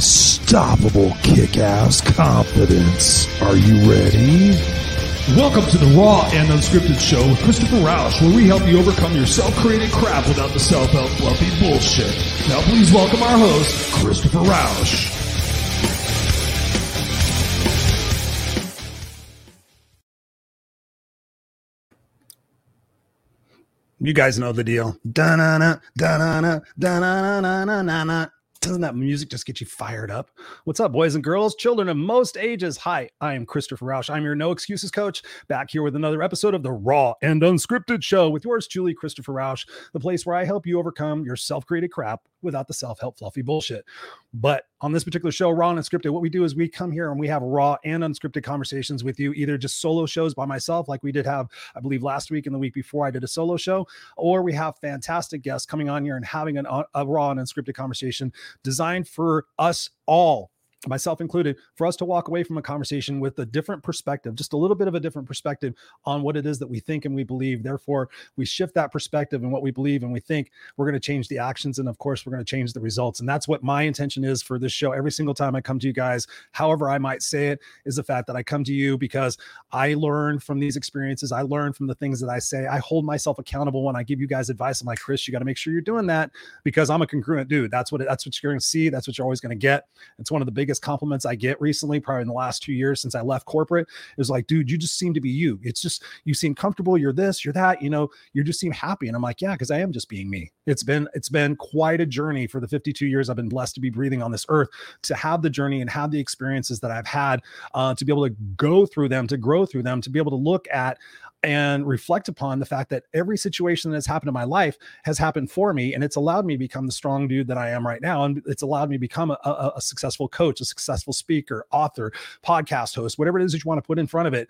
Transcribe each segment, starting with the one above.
unstoppable kick ass confidence. Are you ready? Welcome to the Raw and Unscripted Show with Christopher Rausch, where we help you overcome your self-created crap without the self-help fluffy bullshit. Now please welcome our host, Christopher Rausch. You guys know the deal. Da-na-na, da-na-na, da-na-na-na-na-na. Doesn't that music just get you fired up? What's up, boys and girls, children of most ages? Hi, I am Christopher Rausch. I'm your No Excuses coach, back here with another episode of the Raw and Unscripted Show with yours truly, Christopher Roush, the place where I help you overcome your self created crap without the self help fluffy bullshit. But on this particular show, Raw and Unscripted, what we do is we come here and we have raw and unscripted conversations with you, either just solo shows by myself, like we did have, I believe, last week and the week before I did a solo show, or we have fantastic guests coming on here and having an, uh, a raw and unscripted conversation designed for us all myself included, for us to walk away from a conversation with a different perspective, just a little bit of a different perspective on what it is that we think and we believe. Therefore, we shift that perspective and what we believe and we think we're going to change the actions. And of course, we're going to change the results. And that's what my intention is for this show. Every single time I come to you guys, however I might say it, is the fact that I come to you because I learn from these experiences. I learn from the things that I say. I hold myself accountable when I give you guys advice. I'm like, Chris, you got to make sure you're doing that because I'm a congruent dude. That's what it, that's what you're going to see. That's what you're always going to get. It's one of the biggest biggest compliments I get recently, probably in the last two years since I left corporate, is like, dude, you just seem to be you. It's just you seem comfortable. You're this, you're that. You know, you just seem happy. And I'm like, yeah, because I am just being me. It's been it's been quite a journey for the 52 years I've been blessed to be breathing on this earth to have the journey and have the experiences that I've had uh, to be able to go through them, to grow through them, to be able to look at and reflect upon the fact that every situation that has happened in my life has happened for me and it's allowed me to become the strong dude that i am right now and it's allowed me to become a, a, a successful coach a successful speaker author podcast host whatever it is that you want to put in front of it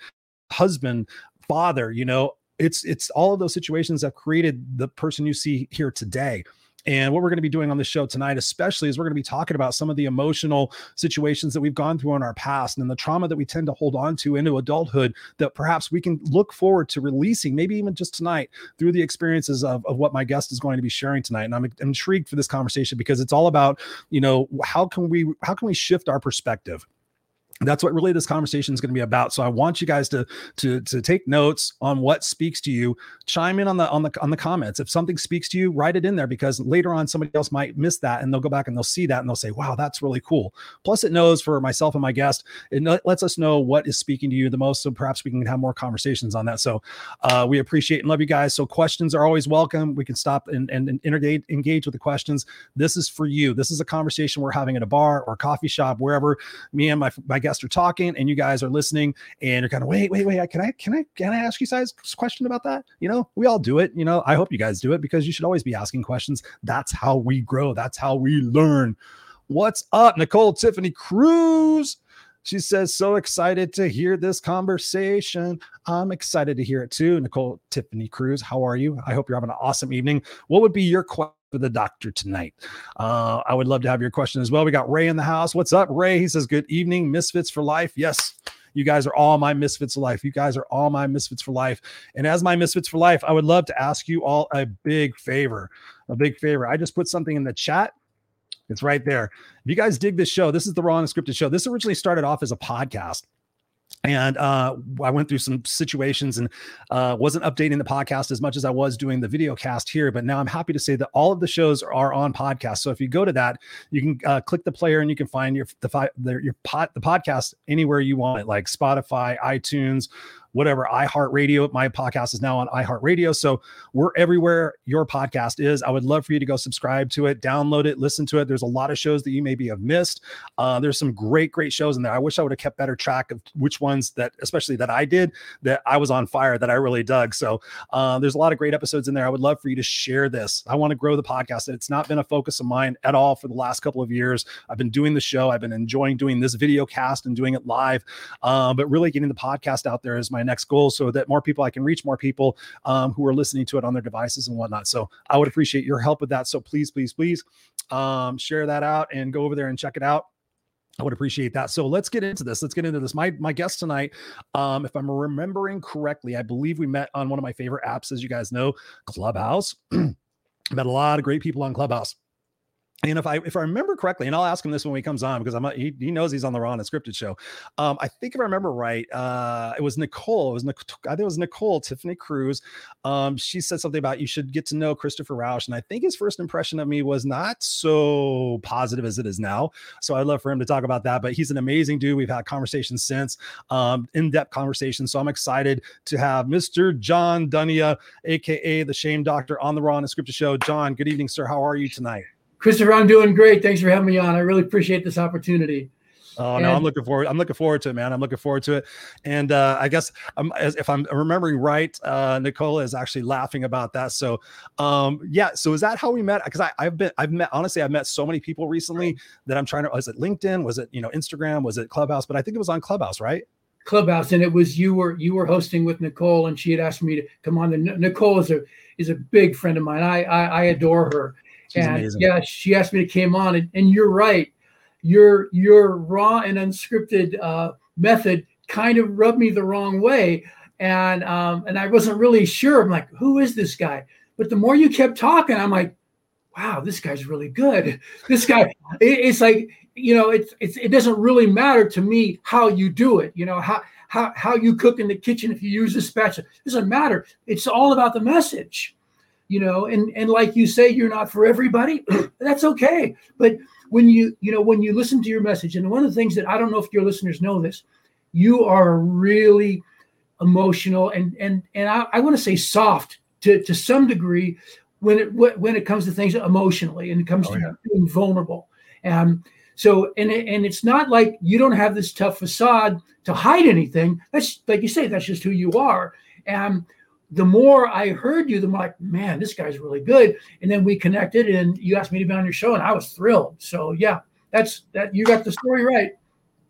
husband father you know? It's it's all of those situations that created the person you see here today and what we're going to be doing on the show tonight, especially, is we're going to be talking about some of the emotional situations that we've gone through in our past and the trauma that we tend to hold on to into adulthood that perhaps we can look forward to releasing, maybe even just tonight, through the experiences of, of what my guest is going to be sharing tonight. And I'm, I'm intrigued for this conversation because it's all about, you know, how can we how can we shift our perspective? That's what really this conversation is going to be about. So i want you guys to to to take notes on what speaks to you. Chime in on the on the on the comments. If something speaks to you write it in there because later on somebody else might miss that and they'll go back and they'll see that and they'll say wow that's really cool. Plus it knows for myself and my guest it lets us know what is speaking to you the most so perhaps we can have more conversations on that. So uh, we appreciate and love you guys. So questions are always welcome. We can stop and, and, and engage, engage with the questions. This is for you. This is a conversation we're having at a bar or coffee shop wherever. Me and my my guest guests are talking and you guys are listening and you're kind of wait, wait, wait. Can I can I can I ask you guys question about that? You know, we all do it. You know, I hope you guys do it because you should always be asking questions. That's how we grow. That's how we learn. What's up, Nicole Tiffany Cruz? She says, so excited to hear this conversation. I'm excited to hear it too. Nicole Tiffany Cruz, how are you? I hope you're having an awesome evening. What would be your question? For the doctor tonight. Uh, I would love to have your question as well. We got Ray in the house. What's up, Ray? He says, Good evening, Misfits for Life. Yes, you guys are all my misfits for life. You guys are all my misfits for life. And as my misfits for life, I would love to ask you all a big favor. A big favor. I just put something in the chat. It's right there. If you guys dig this show, this is the Raw Unscripted show. This originally started off as a podcast and uh, I went through some situations and uh, wasn't updating the podcast as much as I was doing the video cast here. But now I'm happy to say that all of the shows are on podcast. So if you go to that, you can uh, click the player and you can find your the, your pot the podcast anywhere you want it, like Spotify, iTunes, whatever iHeartRadio. My podcast is now on iHeartRadio. So we're everywhere your podcast is. I would love for you to go subscribe to it, download it, listen to it. There's a lot of shows that you maybe have missed. Uh, there's some great, great shows in there. I wish I would have kept better track of which ones that, especially that I did, that I was on fire, that I really dug. So uh, there's a lot of great episodes in there. I would love for you to share this. I want to grow the podcast. It's not been a focus of mine at all for the last couple of years. I've been doing the show. I've been enjoying doing this video cast and doing it live. Uh, but really getting the podcast out there is my my next goal so that more people I can reach more people um, who are listening to it on their devices and whatnot. So I would appreciate your help with that. So please, please, please um, share that out and go over there and check it out. I would appreciate that. So let's get into this. Let's get into this. My my guest tonight, um, if I'm remembering correctly, I believe we met on one of my favorite apps, as you guys know, Clubhouse. Met a lot of great people on Clubhouse. And if I if I remember correctly, and I'll ask him this when he comes on because I'm he, he knows he's on the Raw and Scripted show. Um, I think if I remember right, uh, it was Nicole. It was Nicole, I think it was Nicole Tiffany Cruz. Um, she said something about you should get to know Christopher Rausch, and I think his first impression of me was not so positive as it is now. So I'd love for him to talk about that. But he's an amazing dude. We've had conversations since, um, in depth conversations. So I'm excited to have Mr. John Dunia, aka the Shame Doctor, on the Raw and Scripted show. John, good evening, sir. How are you tonight? Christopher, I'm doing great. Thanks for having me on. I really appreciate this opportunity. Oh and, no, I'm looking forward. I'm looking forward to it, man. I'm looking forward to it. And uh, I guess I'm, as, if I'm remembering right, uh, Nicola is actually laughing about that. So, um, yeah. So is that how we met? Because I've been, I've met honestly, I've met so many people recently that I'm trying to. Was it LinkedIn? Was it you know Instagram? Was it Clubhouse? But I think it was on Clubhouse, right? Clubhouse, and it was you were you were hosting with Nicole, and she had asked me to come on. And Nicole is a is a big friend of mine. I I, I adore her Amazing. yeah, she asked me to came on, and, and you're right. Your your raw and unscripted uh, method kind of rubbed me the wrong way, and um, and I wasn't really sure. I'm like, who is this guy? But the more you kept talking, I'm like, wow, this guy's really good. This guy, it, it's like you know, it's, it's it doesn't really matter to me how you do it. You know how how how you cook in the kitchen if you use a spatula it doesn't matter. It's all about the message you know and and like you say you're not for everybody that's okay. But when you you know when you listen to your message and one of the things that i don't know if your listeners know this you are really emotional and and and i, I want to say soft to to some degree when it when it comes to things emotionally and it comes oh, to yeah. being vulnerable. And so and and it's not like you don't have this tough facade to hide anything. That's like you say that's just who you are. And the more I heard you, the more like, man, this guy's really good. And then we connected and you asked me to be on your show and I was thrilled. So yeah, that's that you got the story right.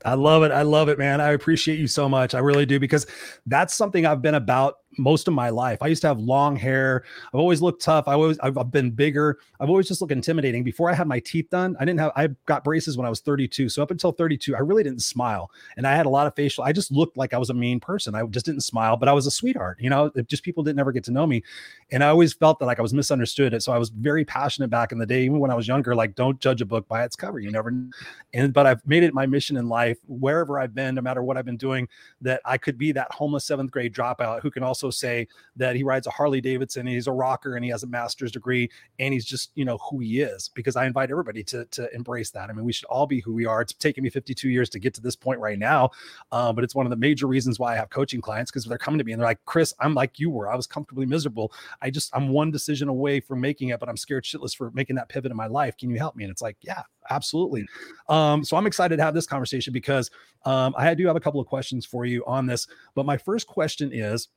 I love it. I love it, man. I appreciate you so much. I really do because that's something I've been about most of my life. I used to have long hair. I've always looked tough. I always I've, been bigger. I've always just looked intimidating. Before I had my teeth done, I didn't have I got braces when I was 32. So up until 32, I really didn't smile. And I had a lot of facial. I just looked like I was a mean person. I just didn't smile, but I was a sweetheart. You know, just people didn't ever get to know me. And I always felt that like I was misunderstood. So I was very passionate back in the day, even when I was younger, like don't judge a book by its cover. You never and but I've made it my mission in life, wherever I've been, no matter what I've been doing, that I could be that homeless seventh grade dropout who can also say that he rides a Harley Davidson, he's a rocker, and he has a master's degree, and he's just you know who he is. Because I invite everybody to to embrace that. I mean, we should all be who we are. It's taken me 52 years to get to this point right now, uh, but it's one of the major reasons why I have coaching clients because they're coming to me and they're like, Chris, I'm like you were. I was comfortably miserable. I just I'm one decision away from making it, but I'm scared shitless for making that pivot in my life. Can you help me? And it's like, yeah, absolutely. Um, so I'm excited to have this conversation because um, I do have a couple of questions for you on this. But my first question is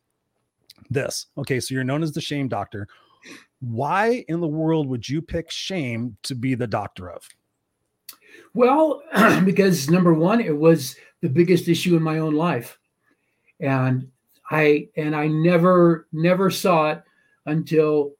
this. Okay, so you're known as the shame doctor. Why in the world would you pick shame to be the doctor of? Well, because number one, it was the biggest issue in my own life. And I and I never never saw it until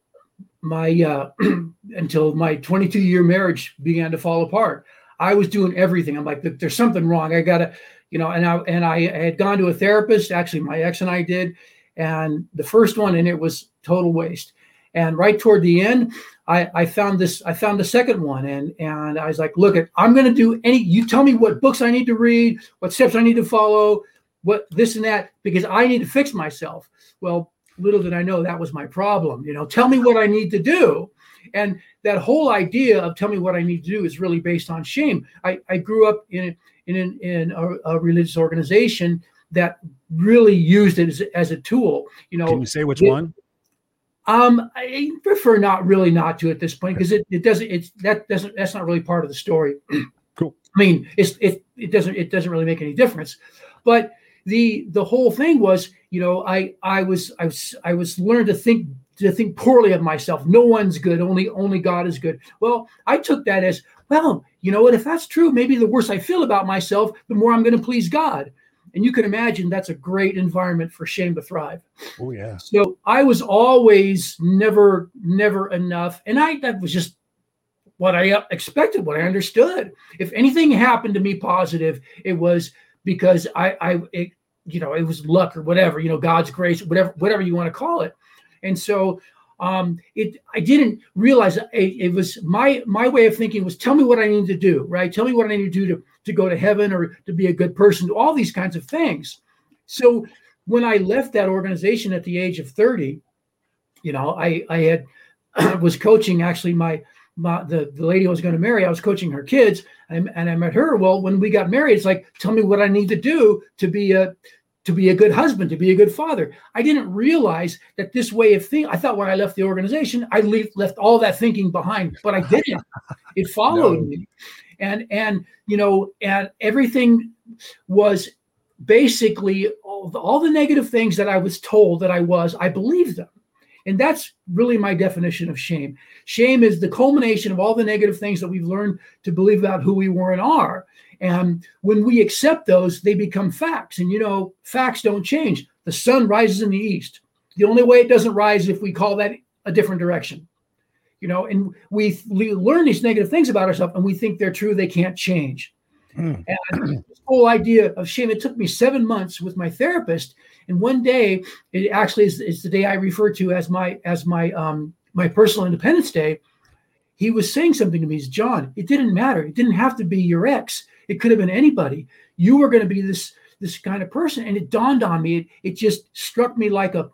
my uh, until my 22 year marriage began to fall apart. I was doing everything. I'm like, there's something wrong. I gotta, you know, and I and I had gone to a therapist. Actually, my ex and I did, and the first one, and it was total waste. And right toward the end, I, I found this. I found the second one, and and I was like, look, at I'm going to do any. You tell me what books I need to read, what steps I need to follow, what this and that, because I need to fix myself. Well, little did I know that was my problem. You know, tell me what I need to do. And that whole idea of tell me what I need to do is really based on shame. I, I grew up in in, in a, a religious organization that really used it as, as a tool. You know, can you say which it, one? Um, I prefer not really not to at this point because it, it doesn't it's that doesn't that's not really part of the story. cool. I mean, it's it it doesn't it doesn't really make any difference. But the the whole thing was, you know, I I was I was I was learned to think to think poorly of myself. No one's good. Only only God is good. Well, I took that as well. You know what? If that's true, maybe the worse I feel about myself, the more I'm going to please God. And you can imagine that's a great environment for shame to thrive. Oh yeah. So I was always never, never enough. And I that was just what I expected, what I understood. If anything happened to me positive, it was because I I it, you know, it was luck or whatever, you know, God's grace, whatever, whatever you want to call it. And so um, it I didn't realize it, it, was my my way of thinking was tell me what I need to do, right? Tell me what I need to do to to go to heaven or to be a good person, all these kinds of things. So when I left that organization at the age of 30, you know, I I had was coaching actually my my, the, the lady I was going to marry, I was coaching her kids and, and I met her. Well, when we got married, it's like, tell me what I need to do to be a, to be a good husband, to be a good father. I didn't realize that this way of thinking, I thought when I left the organization, I left all that thinking behind, but I didn't. it followed no. me. And, and, you know, and everything was basically all the, all the negative things that I was told that I was, I believed them. And that's really my definition of shame. Shame is the culmination of all the negative things that we've learned to believe about who we were and are. And when we accept those, they become facts. And you know, facts don't change. The sun rises in the east. The only way it doesn't rise if we call that a different direction. You know, and we, we learn these negative things about ourselves and we think they're true, they can't change. Mm. And this whole idea of shame, it took me seven months with my therapist. And one day, it actually is, is the day I refer to as my as my um my personal independence day. He was saying something to me. He's John, it didn't matter. It didn't have to be your ex. It could have been anybody. You were going to be this this kind of person. And it dawned on me. It, it just struck me like a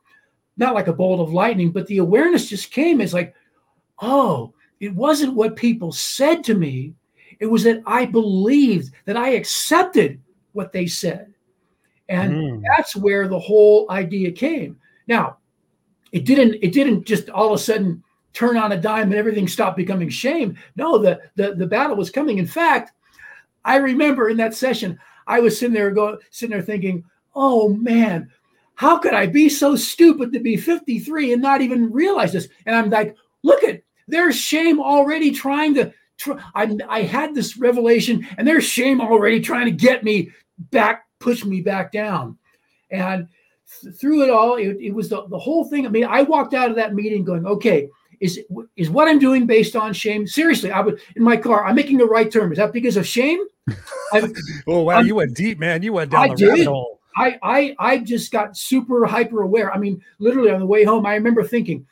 not like a bolt of lightning, but the awareness just came. It's like, oh, it wasn't what people said to me. It was that I believed that I accepted what they said. And mm. that's where the whole idea came. Now, it didn't it didn't just all of a sudden turn on a dime and everything stopped becoming shame. No, the the, the battle was coming. In fact, I remember in that session, I was sitting there going, sitting there thinking, oh man, how could I be so stupid to be 53 and not even realize this? And I'm like, look at there's shame already trying to. Try, I, I had this revelation, and there's shame already trying to get me back, push me back down. And th- through it all, it, it was the, the whole thing. I mean, I walked out of that meeting going, okay, is is what I'm doing based on shame? Seriously, I would in my car. I'm making the right turn. Is that because of shame? oh wow, I'm, you went deep, man. You went down I the did. rabbit hole. I I I just got super hyper aware. I mean, literally on the way home, I remember thinking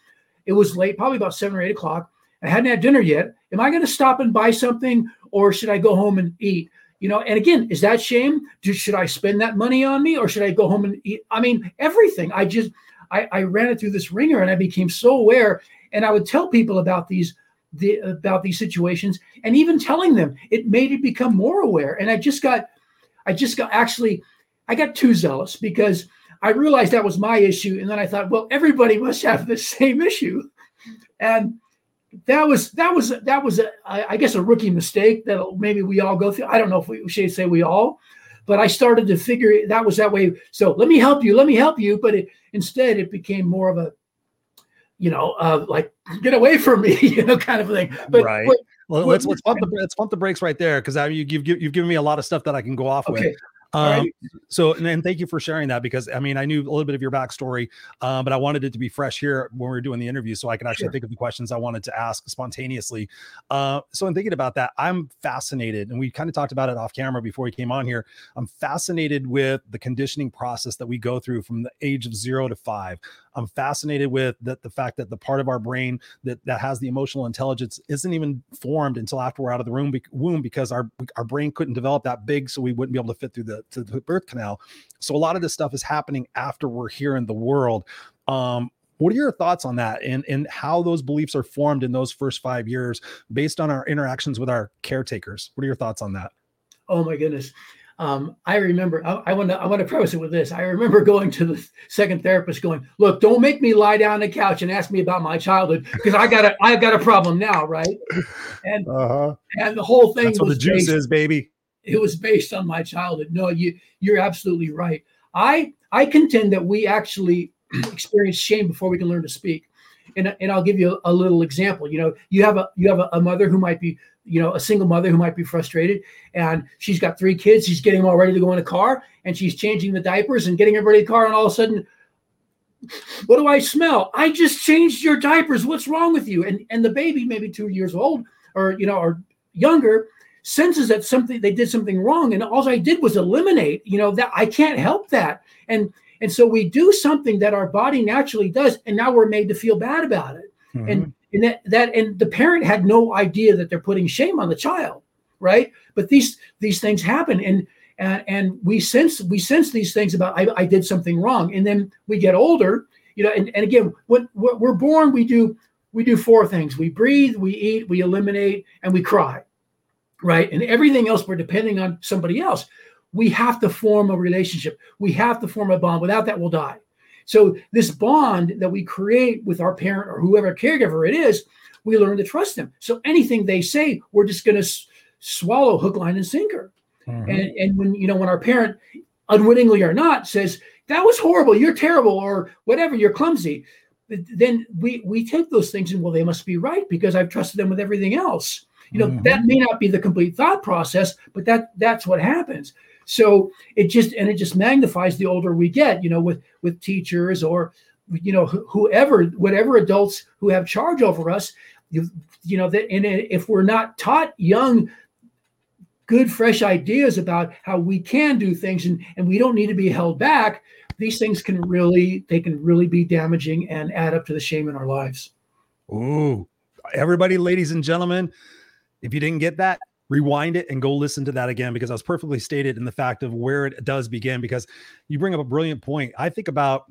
it was late, probably about seven or eight o'clock. I hadn't had dinner yet. Am I going to stop and buy something, or should I go home and eat? You know, and again, is that shame? Do, should I spend that money on me, or should I go home and eat? I mean, everything. I just I, I ran it through this ringer, and I became so aware and I would tell people about these the, about these situations and even telling them it made it become more aware and i just got i just got actually i got too zealous because i realized that was my issue and then i thought well everybody must have the same issue and that was that was that was a, I guess a rookie mistake that maybe we all go through i don't know if we should say we all but i started to figure that was that way so let me help you let me help you but it, instead it became more of a you know, uh, like get away from me, you know, kind of thing. But right. But, well, let's let's pump the let's pump the brakes right there because I mean, you've you've given me a lot of stuff that I can go off okay. with. Um, right. So, and, and, thank you for sharing that because I mean, I knew a little bit of your backstory, um, but I wanted it to be fresh here when we were doing the interview so I could actually sure. think of the questions I wanted to ask spontaneously. Uh, so, in thinking about that, I'm fascinated, and we kind of talked about it off camera before we came on here. I'm fascinated with the conditioning process that we go through from the age of zero to five. I'm fascinated with that the fact that the part of our brain that that has the emotional intelligence isn't even formed until after we're out of the room, womb because our our brain couldn't develop that big, so we wouldn't be able to fit through the to the birth canal. So a lot of this stuff is happening after we're here in the world. Um, what are your thoughts on that and, and how those beliefs are formed in those first five years based on our interactions with our caretakers? What are your thoughts on that? Oh my goodness. Um, I remember, I, want to, I want to preface it with this. I remember going to the second therapist, going, "Look, don't make me lie down on the couch and ask me about my childhood because I got a, I've got a problem now, right?" And uh-huh. and the whole thing. That's what the juice based, is, baby. It was based on my childhood. No, you, you're absolutely right. I, I contend that we actually experience shame before we can learn to speak. And, and I'll give you a, a little example. You know, you have a you have a, a mother who might be you know, a single mother who might be frustrated and she's got three kids. She's getting them all ready to go in a car and she's changing the diapers and getting everybody in the car. And all of a sudden, what do I smell? I just changed your diapers. What's wrong with you? And and the baby, maybe two years old or you know, or younger, senses that something they did something wrong. And all I did was eliminate, you know, that I can't help that. And and so we do something that our body naturally does and now we're made to feel bad about it mm-hmm. and and that, that and the parent had no idea that they're putting shame on the child right? But these these things happen. And and, and we sense we sense these things about I, I did something wrong. And then we get older you know and, and again when we're born we do we do four things. We breathe we eat we eliminate and we cry right? And everything else we're depending on somebody else. We have to form a relationship. We have to form a bond. Without that we'll die so this bond that we create with our parent or whoever caregiver it is we learn to trust them so anything they say we're just going to s- swallow hook line and sinker mm-hmm. and and when you know when our parent unwittingly or not says that was horrible you're terrible or whatever you're clumsy then we we take those things and well they must be right because i've trusted them with everything else you know mm-hmm. that may not be the complete thought process but that that's what happens so it just and it just magnifies the older we get you know with with teachers or you know wh- whoever whatever adults who have charge over us you, you know that and if we're not taught young good fresh ideas about how we can do things and, and we don't need to be held back these things can really they can really be damaging and add up to the shame in our lives. Ooh, everybody ladies and gentlemen if you didn't get that, rewind it and go listen to that again because I was perfectly stated in the fact of where it does begin. Because you bring up a brilliant point. I think about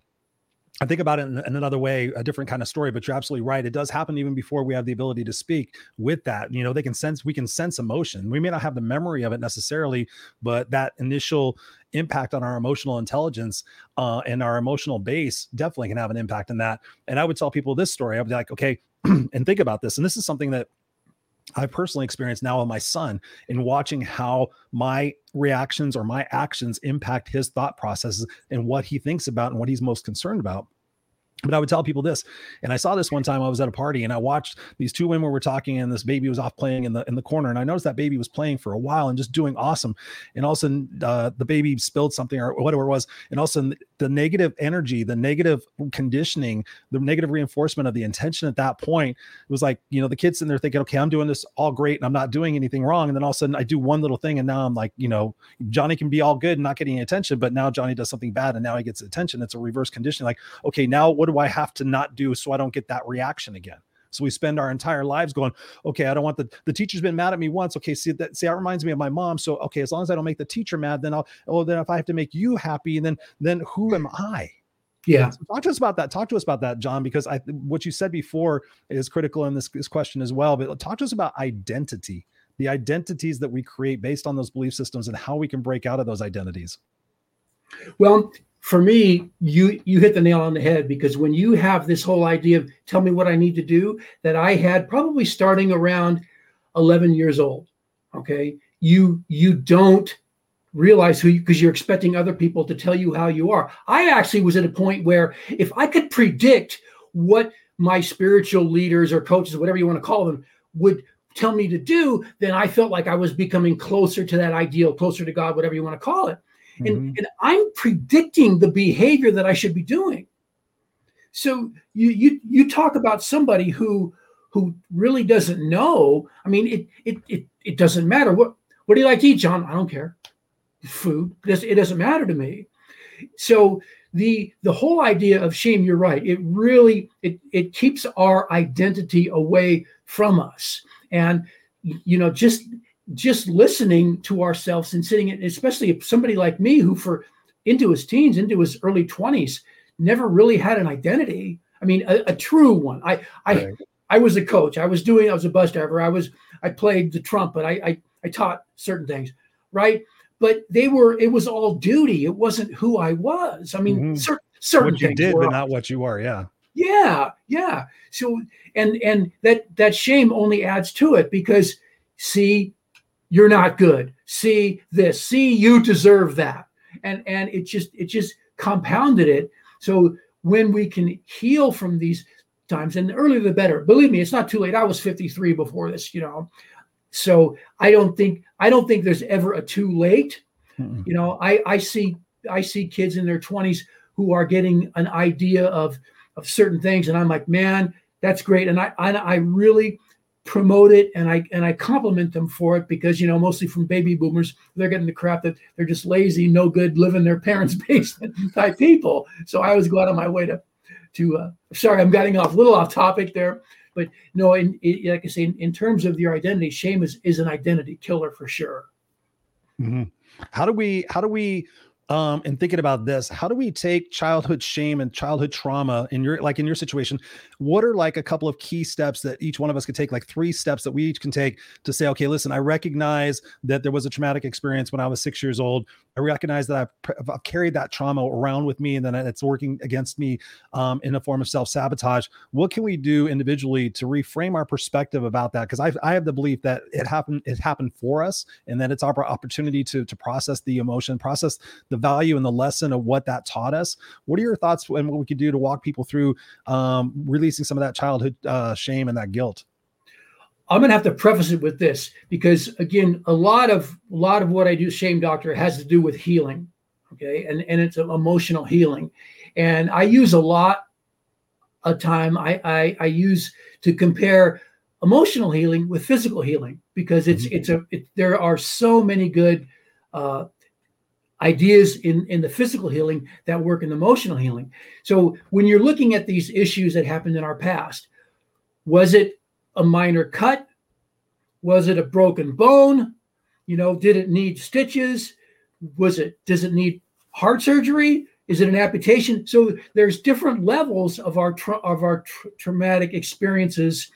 I think about it in, in, another way, a different kind of story, but you're absolutely right. It does happen even before we have the ability to speak with that. You know, they can sense, we can sense emotion. We may not have the memory of it necessarily, but that initial impact on our emotional intelligence uh, and our emotional base definitely can have an impact in that. And I would tell people this story. I'd be like, okay, and think about this. And this is something that I personally experienced now with my son in watching how my reactions or my actions impact his thought processes and what he thinks about and what he's most concerned about. But I would tell people this, and I saw this one time. I was at a party and I watched these two women were talking, and this baby was off playing in the in the corner. And I noticed that baby was playing for a while and just doing awesome. And all of a sudden, uh, the baby spilled something or whatever it was. And all of a sudden, the negative energy, the negative conditioning, the negative reinforcement of the intention at that point it was like you know the kids in there thinking, okay, I'm doing this all great and I'm not doing anything wrong. And then all of a sudden, I do one little thing, and now I'm like, you know, Johnny can be all good and not getting attention, but now Johnny does something bad and now he gets attention. It's a reverse conditioning. Like, okay, now what what do I have to not do so I don't get that reaction again? So we spend our entire lives going, okay, I don't want the the teacher's been mad at me once. Okay, see that see that reminds me of my mom. So okay, as long as I don't make the teacher mad, then I'll oh then if I have to make you happy, then then who am I? Yeah. So talk to us about that. Talk to us about that, John, because I what you said before is critical in this, this question as well. But talk to us about identity, the identities that we create based on those belief systems and how we can break out of those identities. Well, for me, you you hit the nail on the head because when you have this whole idea of tell me what I need to do that I had probably starting around 11 years old, okay? You you don't realize who because you, are expecting other people to tell you how you are. I actually was at a point where if I could predict what my spiritual leaders or coaches, whatever you want to call them, would tell me to do, then I felt like I was becoming closer to that ideal, closer to God, whatever you want to call it. Mm-hmm. And, and I'm predicting the behavior that I should be doing. So you you you talk about somebody who who really doesn't know. I mean, it it it, it doesn't matter. What what do you like to eat, John? I don't care. Food. It doesn't matter to me. So the the whole idea of shame, you're right. It really it it keeps our identity away from us. And you know, just just listening to ourselves and sitting, especially if somebody like me who for into his teens, into his early 20s, never really had an identity. I mean, a, a true one. I I right. I was a coach. I was doing. I was a bus driver. I was. I played the trumpet. I I, I taught certain things, right? But they were. It was all duty. It wasn't who I was. I mean, mm-hmm. certain certain what you did, but not what you are. Yeah. Yeah, yeah. So and and that that shame only adds to it because see you're not good. See this. See you deserve that. And and it just it just compounded it. So when we can heal from these times and the earlier the better. Believe me it's not too late. I was 53 before this you know. So i don't think i don't think there's ever a too late. Mm-hmm. you know i i see i see kids in their 20s who are getting an idea of of certain things and i'm like man that's great. And i i, I really promote it and I and I compliment them for it because you know mostly from baby boomers they're getting the crap that they're just lazy, no good, live in their parents' basement type people. So I always go out of my way to to. Uh, sorry, I'm getting off a little off topic there, but no, in, in like I say, in, in, terms of your identity, shame is is an identity killer for sure. Mm-hmm. How do we how do we um and thinking about this how do we take childhood shame and childhood trauma in your like in your situation? What are like a couple of key steps that each one of us could take like three steps that we each can take to say okay listen i recognize that there was a traumatic experience when i was six years old i recognize that i've, I've carried that trauma around with me and then it's working against me um, in a form of self-sabotage what can we do individually to reframe our perspective about that because I, have the belief that it happened it happened for us and that it's our opportunity to to process the emotion process the the value and the lesson of what that taught us. What are your thoughts and what we could do to walk people through um, releasing some of that childhood uh, shame and that guilt? I'm gonna have to preface it with this because again, a lot of a lot of what I do, shame doctor, has to do with healing. Okay, and and it's emotional healing, and I use a lot of time. I I, I use to compare emotional healing with physical healing because it's mm-hmm. it's a it, there are so many good uh, ideas in, in the physical healing that work in the emotional healing. So when you're looking at these issues that happened in our past, was it a minor cut? Was it a broken bone? You know, did it need stitches? Was it does it need heart surgery? Is it an amputation? So there's different levels of our tra- of our tra- traumatic experiences.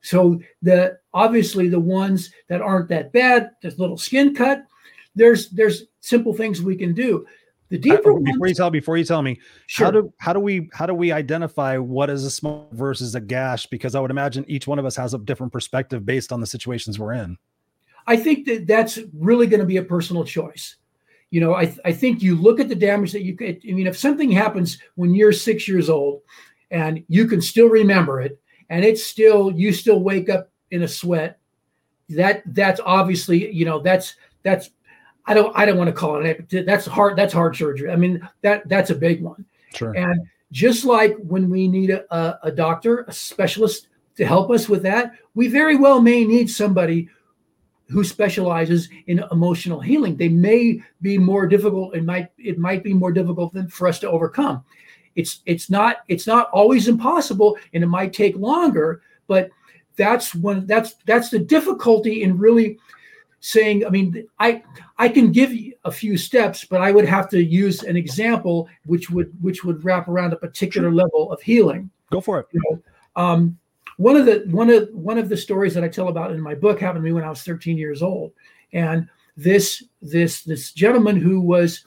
So the obviously the ones that aren't that bad, this little skin cut, there's there's simple things we can do. The deeper I, before ones, you tell before you tell me sure. how do how do we how do we identify what is a small versus a gash? Because I would imagine each one of us has a different perspective based on the situations we're in. I think that that's really going to be a personal choice. You know, I, I think you look at the damage that you could. I mean, if something happens when you're six years old and you can still remember it, and it's still you still wake up in a sweat, that that's obviously you know that's that's I don't I don't want to call it an that's hard that's hard surgery. I mean that that's a big one. Sure. And just like when we need a, a doctor, a specialist to help us with that, we very well may need somebody who specializes in emotional healing. They may be more difficult. It might it might be more difficult than for us to overcome. It's it's not it's not always impossible, and it might take longer. But that's when that's that's the difficulty in really saying i mean i i can give you a few steps but i would have to use an example which would which would wrap around a particular level of healing. Go for it. You know, um, one of the one of one of the stories that i tell about in my book happened to me when i was 13 years old. And this this this gentleman who was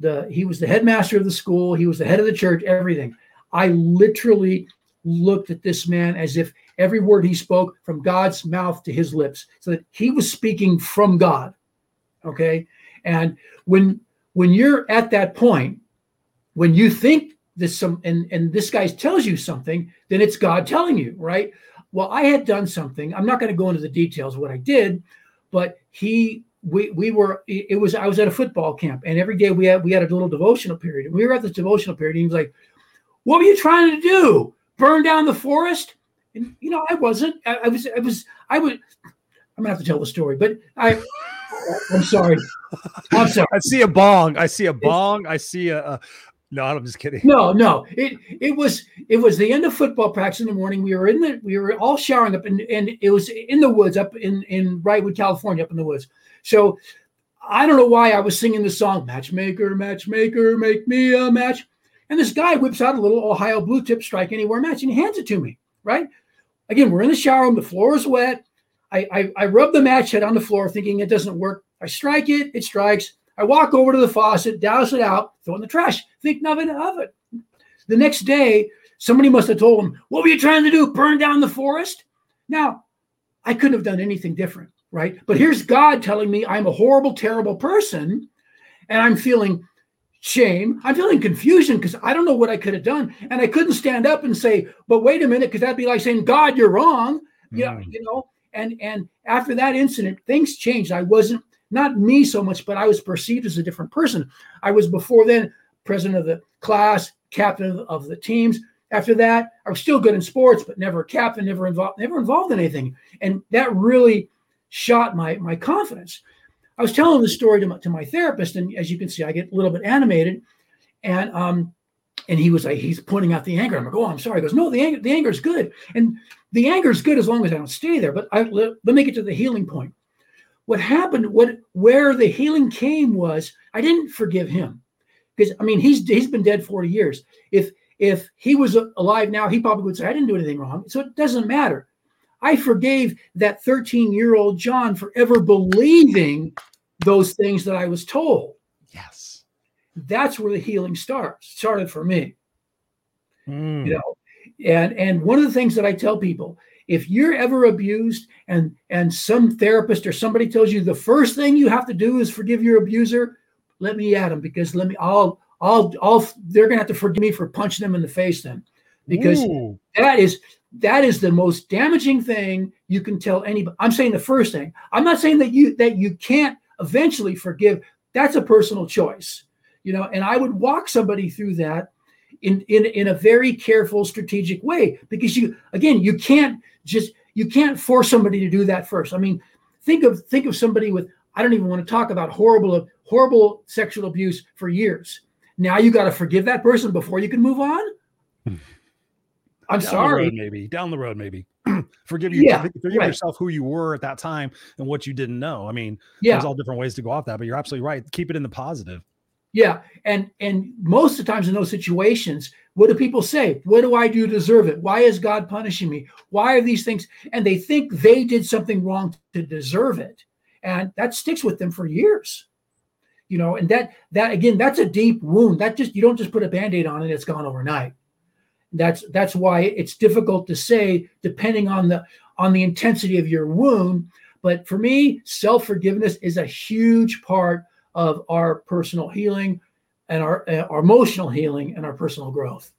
the he was the headmaster of the school he was the head of the church everything. I literally looked at this man as if every word he spoke from God's mouth to his lips, so that he was speaking from God. Okay. And when when you're at that point, when you think this some and, and this guy tells you something, then it's God telling you, right? Well, I had done something. I'm not going to go into the details of what I did, but he we we were it was I was at a football camp and every day we had we had a little devotional period. And we were at this devotional period. And he was like, What were you trying to do? Burn down the forest? And you know, I wasn't. I, I was. I was. I would. I'm gonna have to tell the story, but I. I'm sorry. I'm sorry. I see a bong. I see a bong. I see a, a. no, I'm just kidding. No, no. It it was it was the end of football practice in the morning. We were in the we were all showering up and and it was in the woods up in in Wrightwood, California, up in the woods. So I don't know why I was singing the song "Matchmaker, Matchmaker, Make Me a Match," and this guy whips out a little Ohio Blue Tip Strike Anywhere match and he hands it to me. Right? Again, we're in the shower room, the floor is wet. I, I, I rub the match head on the floor thinking it doesn't work. I strike it, it strikes. I walk over to the faucet, douse it out, throw it in the trash, think nothing of it. The next day, somebody must have told him, What were you trying to do? Burn down the forest? Now, I couldn't have done anything different, right? But here's God telling me I'm a horrible, terrible person, and I'm feeling shame. I'm feeling confusion because I don't know what I could have done. And I couldn't stand up and say, but wait a minute, because that'd be like saying, God, you're wrong. Mm. Yeah, you know, and and after that incident, things changed. I wasn't not me so much, but I was perceived as a different person. I was before then president of the class, captain of the teams. After that, I was still good in sports, but never captain, never involved, never involved in anything. And that really shot my my confidence. I was telling the story to my, to my therapist, and as you can see, I get a little bit animated. And um, and he was like, he's pointing out the anger. I'm like, oh, I'm sorry. He goes, no, the anger, the anger is good, and the anger is good as long as I don't stay there. But I, let, let me get to the healing point. What happened? What where the healing came was I didn't forgive him because I mean he's he's been dead 40 years. If if he was alive now, he probably would say I didn't do anything wrong. So it doesn't matter. I forgave that 13 year old John for ever believing those things that I was told. Yes. That's where the healing starts, started for me. Mm. You know, and and one of the things that I tell people, if you're ever abused and and some therapist or somebody tells you the first thing you have to do is forgive your abuser, let me at them because let me I'll I'll I'll they're gonna have to forgive me for punching them in the face then. Because Ooh. that is that is the most damaging thing you can tell anybody. I'm saying the first thing. I'm not saying that you that you can't eventually forgive. That's a personal choice, you know. And I would walk somebody through that in in in a very careful, strategic way because you again you can't just you can't force somebody to do that first. I mean, think of think of somebody with I don't even want to talk about horrible horrible sexual abuse for years. Now you got to forgive that person before you can move on. Hmm. I'm down sorry. road, maybe down the road, maybe forgive you, Yeah, forgive right. yourself who you were at that time and what you didn't know. I mean, Yeah. there's all different ways to go off that, but you're absolutely right. Keep it in the positive. Yeah, and and most of the times in those situations, what do people say? What do I do to deserve it? Why is God punishing me? Why are these things? And they think they did something wrong to deserve it, and that sticks with them for years. You know, and that that again, that's a deep wound. That just you don't just put a band-aid on it; it's gone overnight. That's that's why it's difficult to say, depending on the on the intensity of your wound. But for me, self forgiveness is a huge part of our personal healing and our, uh, our emotional healing and our personal growth.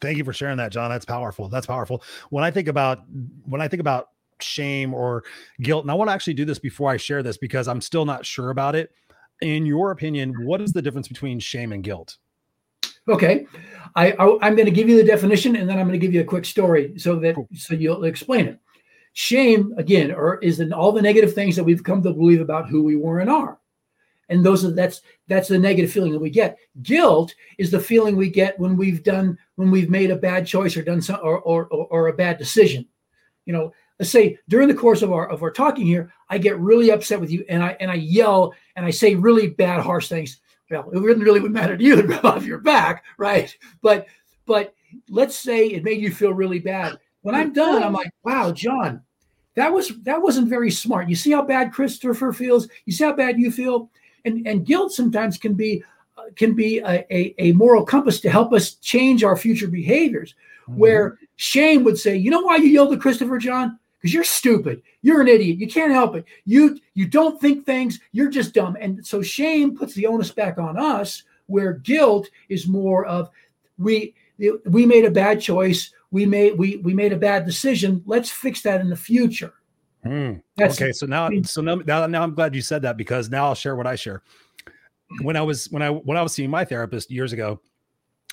Thank you for sharing that, John. That's powerful. That's powerful. When I think about when I think about shame or guilt, and I want to actually do this before I share this because I'm still not sure about it. In your opinion, what is the difference between shame and guilt? Okay, I, I am going to give you the definition and then I'm going to give you a quick story so that Cool. so you'll explain it. Shame again, or is in all the negative things that we've come to believe about who we were and are, and those are that's that's the negative feeling that we get. Guilt is the feeling we get when we've done when we've made a bad choice or done some or or, or, or a bad decision. You know, let's say during the course of our of our talking here, I get really upset with you and I and I yell and I say really bad harsh things. Well, it wouldn't really would matter to you to rub off your back, right? But but let's say it made you feel really bad. When I'm done, I'm like, wow, John, that was that wasn't very smart. You see how bad Christopher feels. You see how bad you feel, and and guilt sometimes can be uh, can be a, a, a moral compass to help us change our future behaviors. Where shame would say, you know why you yelled at Christopher, John? Because you're stupid. You're an idiot. You can't help it. You you don't think things. You're just dumb. And so shame puts the onus back on us. Where guilt is more of we we made a bad choice. We made we we made a bad decision. Let's fix that in the future. Hmm. Okay, so now, so now, now, now I'm glad you said that because now I'll share what I share. When I was when I when I was seeing my therapist years ago,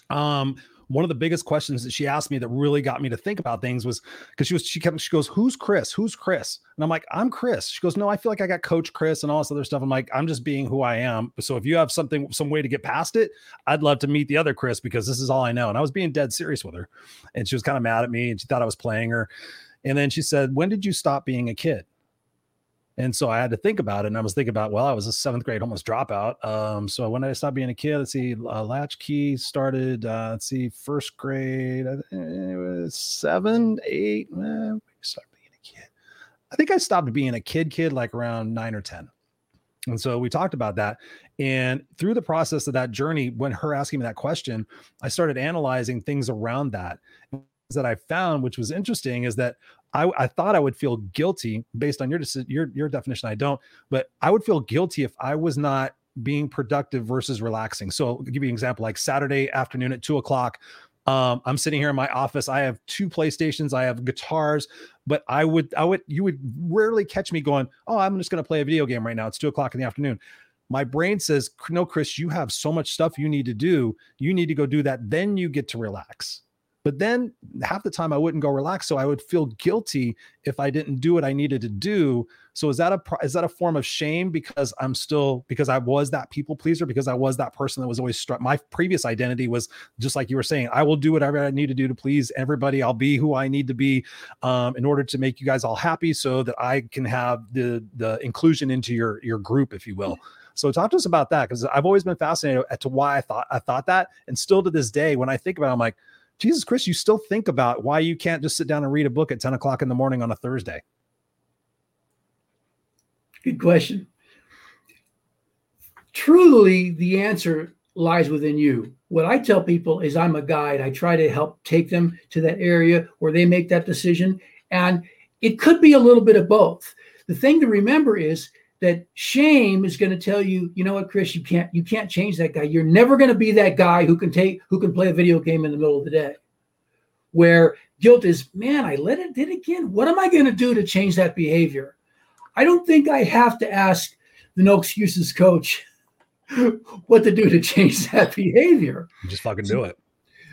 um, one of the biggest questions that she asked me that really got me to think about things was because she was she kept she goes, "Who's Chris? Who's Chris?" And I'm like, "I'm Chris." She goes, "No, I feel like I got Coach Chris and all this other stuff." I'm like, "I'm just being who I am." So if you have something some way to get past it, I'd love to meet the other Chris because this is all I know. And I was being dead serious with her, and she was kind of mad at me and she thought I was playing her. And then she said, "When did you stop being a kid?" And so I had to think about it. And I was thinking about, well, I was a seventh grade homeless dropout. Um, so when did I stop being a kid? Let's see, uh, latchkey started, uh, let's see, first grade, it was seven, eight, eh, start being a kid. I think I stopped being a kid, kid like around nine or 10. And so we talked about that. And through the process of that journey, when her asking me that question, I started analyzing things around that that I found, which was interesting, is that I, I thought I would feel guilty based on your your your definition. I don't, but I would feel guilty if I was not being productive versus relaxing. So I'll give you an example, like Saturday afternoon at two o'clock. Um, I'm sitting here in my office. I have two PlayStations. I have guitars, but I would, I would, you would rarely catch me going, "Oh, I'm just going to play a video game right now." It's two o'clock in the afternoon. My brain says, "No, Chris, you have so much stuff you need to do. You need to go do that. Then you get to relax." But then half the time I wouldn't go relax. So I would feel guilty if I didn't do what I needed to do. So is that a is that a form of shame because I'm still because I was that people pleaser because I was that person that was always struck. My previous identity was just like you were saying. I will do whatever I need to do to please everybody. I'll be who I need to be um, in order to make you guys all happy, so that I can have the the inclusion into your your group, if you will. So talk to us about that because I've always been fascinated as to why I thought I thought that, and still to this day, when I think about, it, I'm like, Jesus Chris, you still think about why you can't just sit down and read a book at 10 o'clock in the morning on a Thursday. Good question. Truly, the answer lies within you. What I tell people is I'm a guide. I try to help take them to that area where they make that decision. And it could be a little bit of both. The thing to remember is that shame is going to tell you, you know what, Chris, you can't you can't change that guy. You're never going to be that guy who can take who can play a video game in the middle of the day. Where guilt is, man, I let it did again. What am I going to do to change that behavior? I don't think I have to ask the no excuses coach what to do to change that behavior. just fucking do it.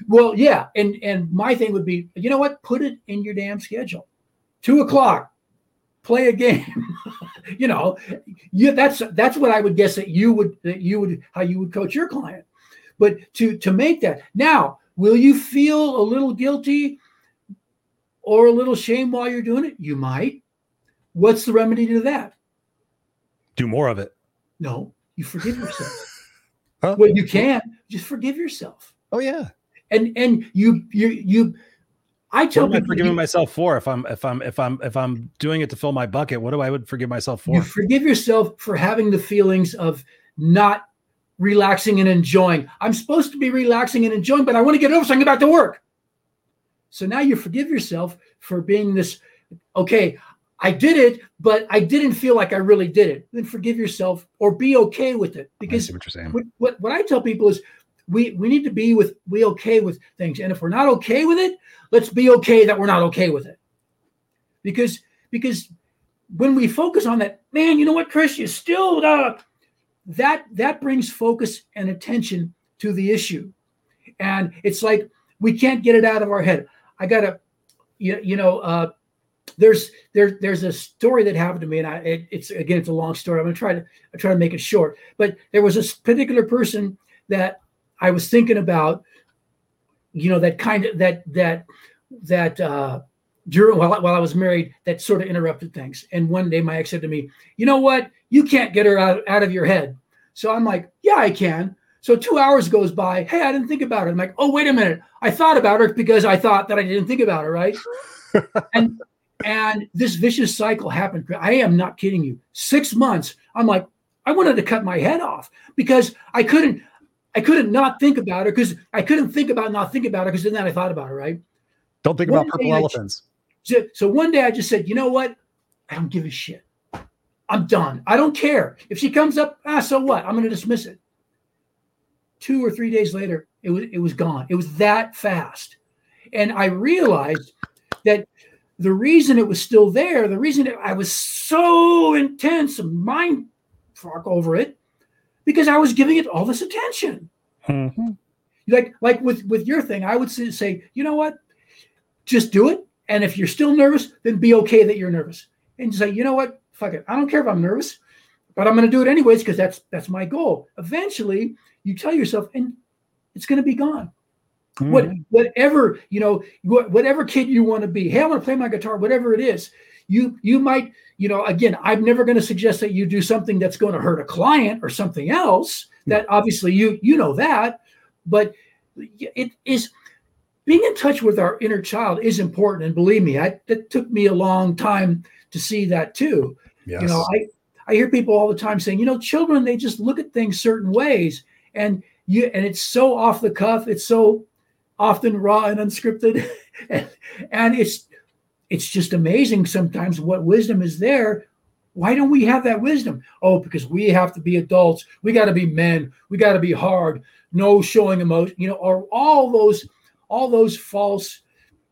Well, yeah, and and my thing would be, you know what? Put it in your damn schedule. Two o'clock, play a game. you know, you that's that's what I would guess that you would that you would how you would coach your client. But to to make that now, will you feel a little guilty or a little shame while you're doing it? You might. What's the remedy to that? Do more of it. No, you forgive yourself. huh? Well, you can just forgive yourself. Oh yeah. And and you you you I tell what am I forgiving you, myself for if I'm if I'm if I'm if I'm doing it to fill my bucket? What do I would forgive myself for? You forgive yourself for having the feelings of not relaxing and enjoying. I'm supposed to be relaxing and enjoying, but I want to get over so I can get back to work. So now you forgive yourself for being this. Okay, I did it, but I didn't feel like I really did it. Then forgive yourself or be okay with it. Because what, what, what, what I tell people is we we need to be with we okay with things. And if we're not okay with it let's be okay that we're not okay with it. Because because when we focus on that man you know what chris? You still uh, that that brings focus and attention to the issue. And it's like we can't get it out of our head. I gotta you, you know uh, there's there there's a story that happened to me and I it, it's again it's a long story. I'm gonna try to I try to make it short. But there was this particular person that I was thinking about, you know, that kind of that that that uh during while, while I was married, that sort of interrupted things. And one day my ex said to me, you know what? You can't get her out, out of your head. So I'm like, yeah, I can. So two hours goes by. Hey, I didn't think about it. I'm like, oh, wait a minute. I thought about her because I thought that I didn't think about her, right? and and this vicious cycle happened. I am not kidding you. Six months. I'm like, I wanted to cut my head off because I couldn't. I couldn't not think about her because I couldn't think about not think about her because then I thought about her, right? Don't think one about purple elephants. Just, so one day I just said, you know what? I don't give a shit. I'm done. I don't care. If she comes up, ah, so what? I'm going to dismiss it. Two or three days later, it was it was gone. It was that fast. And I realized that the reason it was still there, the reason I was so intense and mind fuck over it, because I was giving it all this attention. Mm-hmm. Like like with with your thing, I would say, you know what, just do it. And if you're still nervous, then be okay that you're nervous, and say, you know what, fuck it, I don't care if I'm nervous, but I'm going to do it anyways because that's that's my goal. Eventually, you tell yourself, and it's going to be gone. Mm-hmm. What whatever you know, whatever kid you want to be. Hey, I want to play my guitar. Whatever it is, you you might you know again i'm never going to suggest that you do something that's going to hurt a client or something else that obviously you you know that but it is being in touch with our inner child is important and believe me I, it took me a long time to see that too yes. you know i i hear people all the time saying you know children they just look at things certain ways and you and it's so off the cuff it's so often raw and unscripted and, and it's it's just amazing sometimes what wisdom is there. Why don't we have that wisdom? Oh, because we have to be adults. We got to be men. We got to be hard. No showing emotion. You know, or all those, all those false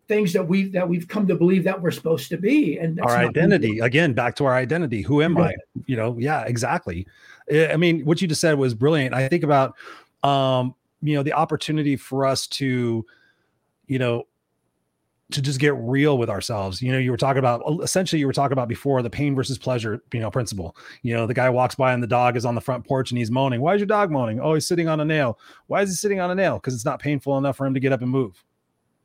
things that we that we've come to believe that we're supposed to be. And our identity again, back to our identity. Who am right. I? You know, yeah, exactly. I mean, what you just said was brilliant. I think about, um, you know, the opportunity for us to you know, to just get real with ourselves. You know, you were talking about essentially you were talking about before the pain versus pleasure, you know, principle. You know, the guy walks by and the dog is on the front porch and he's moaning. Why is your dog moaning? Oh, he's sitting on a nail. Why is he sitting on a nail? Because it's not painful enough for him to get up and move.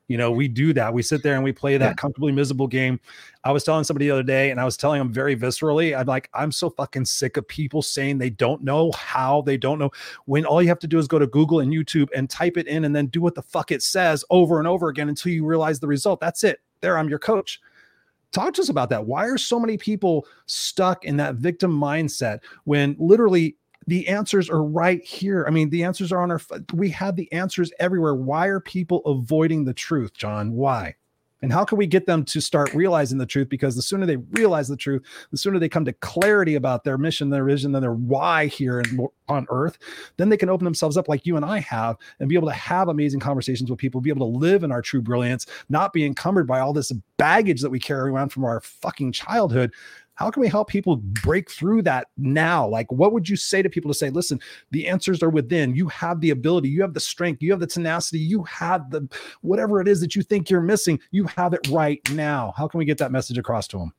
You know, we do that. We sit there and we play that yeah. comfortably miserable game. I was telling somebody the other day, and I was telling them very viscerally, I'm like, I'm so fucking sick of people saying they don't know how, they don't know when all you have to do is go to Google and YouTube and type it in and then do what the fuck it says over and over again until you realize the result. That's it. There, I'm your coach talk to us about that why are so many people stuck in that victim mindset when literally the answers are right here. I mean, the answers are on our, we have the answers everywhere. Why are people avoiding the truth, John? Why? And how can we get them to start realizing the truth? Because the sooner they realize the truth, the sooner they come to clarity about their mission, their vision, and their why here on earth, then they can open themselves up like you and I have and be able to have amazing conversations with people, be able to live in our true brilliance, not be encumbered by all this baggage that we carry around from our fucking childhood how can we help people break through that now? Like, what would you say to people to say, listen, the answers are within. You have the ability, you have the strength, you have the tenacity, you have the whatever it is that you think you're missing, you have it right now. How can we get that message across to them?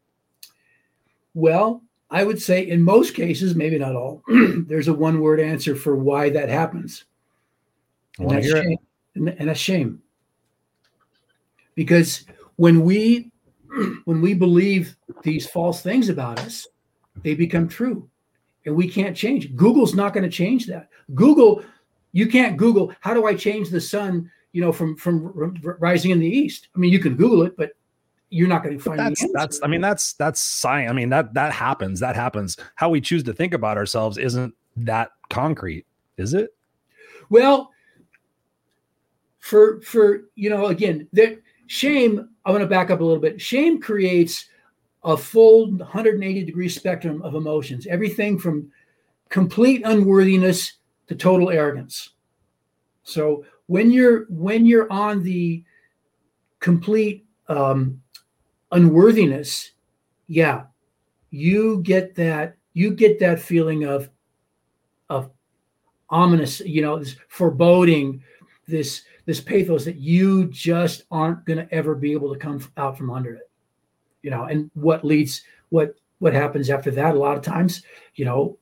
Well, I would say in most cases, maybe not all, there's a one word answer for why that happens. And that's, shame. And, and that's shame. Because when we when we believe these false things about us, they become true. And we can't change. Google's not going to change that. Google, you can't Google, how do I change the sun, you know, from from rising in the east? I mean, you can Google it, but you're not going to find that's, that's i mean that's that's science i mean that that happens that happens how we choose to think about ourselves isn't that concrete is it well for for you know again there shame I'm going to back up a little bit. Shame creates a full 180 degree spectrum of emotions, everything from complete unworthiness to total arrogance. So when you're when you're on the complete um, unworthiness, yeah, you get that you get that feeling of of ominous, you know, this foreboding, this this pathos that you just aren't going to ever be able to come out from under it you know and what leads what what happens after that a lot of times you know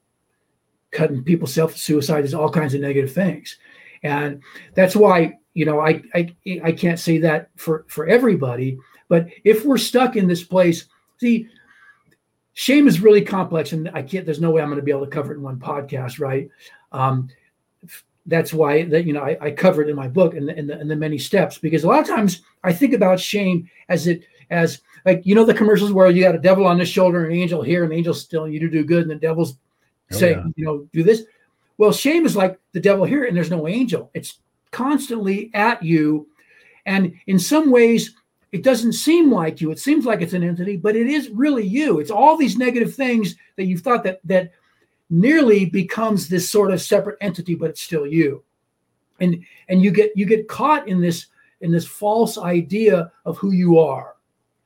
cutting people self suicide is all kinds of negative things and that's why you know I, I i can't say that for for everybody but if we're stuck in this place see shame is really complex and i can't there's no way i'm going to be able to cover it in one podcast right um, that's why that you know I, I cover it in my book and in, the, in the many steps because a lot of times I think about shame as it as like you know the commercials where you got a devil on the shoulder and an angel here and the angel's telling you to do good and the devil's oh, saying yeah. you know do this. Well, shame is like the devil here and there's no angel. It's constantly at you, and in some ways it doesn't seem like you. It seems like it's an entity, but it is really you. It's all these negative things that you've thought that that nearly becomes this sort of separate entity, but it's still you. And and you get you get caught in this in this false idea of who you are.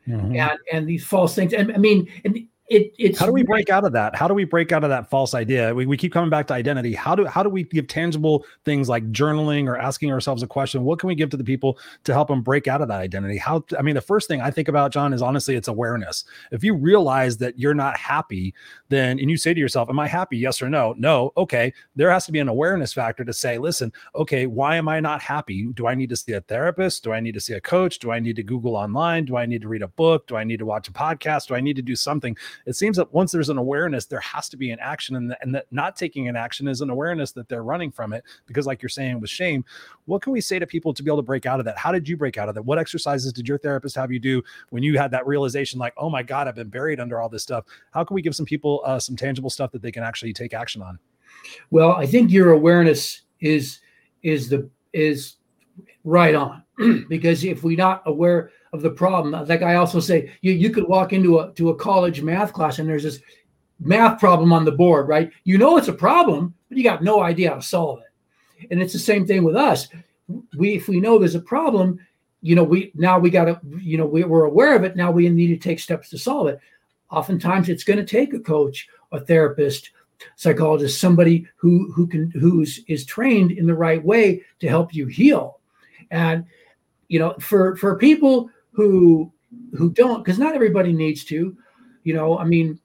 Mm-hmm. And and these false things. And I mean, and it, it's how do we break out of that? How do we break out of that false idea? We, we keep coming back to identity. How do how do we give tangible things like journaling or asking ourselves a question? What can we give to the people to help them break out of that identity? How i mean the first thing i think about john is honestly it's awareness. If you realize that you're not happy then and you say to yourself am i happy? Yes or no? No. Okay. There has to be an awareness factor to say listen okay why am i not happy? Do i need to see a therapist? Do i need to see a coach? Do i need to google online? Do i need to read a book? Do i need to watch a podcast? Do i need to do something it seems that once there's an awareness, there has to be an action, and, and that not taking an action is an awareness that they're running from it. Because, like you're saying with shame, what can we say to people to be able to break out of that? How did you break out of that? What exercises did your therapist have you do when you had that realization, like, oh my God, I've been buried under all this stuff? How can we give some people uh, some tangible stuff that they can actually take action on? Well, I think your awareness is is the is right on because if we're not aware of the problem. Like I also say, you, you could walk into a to a college math class and there's this math problem on the board, right? You know it's a problem, but you got no idea how to solve it. And it's the same thing with us. We if we know there's a problem, you know, we now we got to, you know, we, we're aware of it. Now we need to take steps to solve it. Oftentimes it's going to take a coach, a therapist, psychologist, somebody who who can who's is trained in the right way to help you heal. And you know, for for people who who don't, because not everybody needs to, you know, I mean,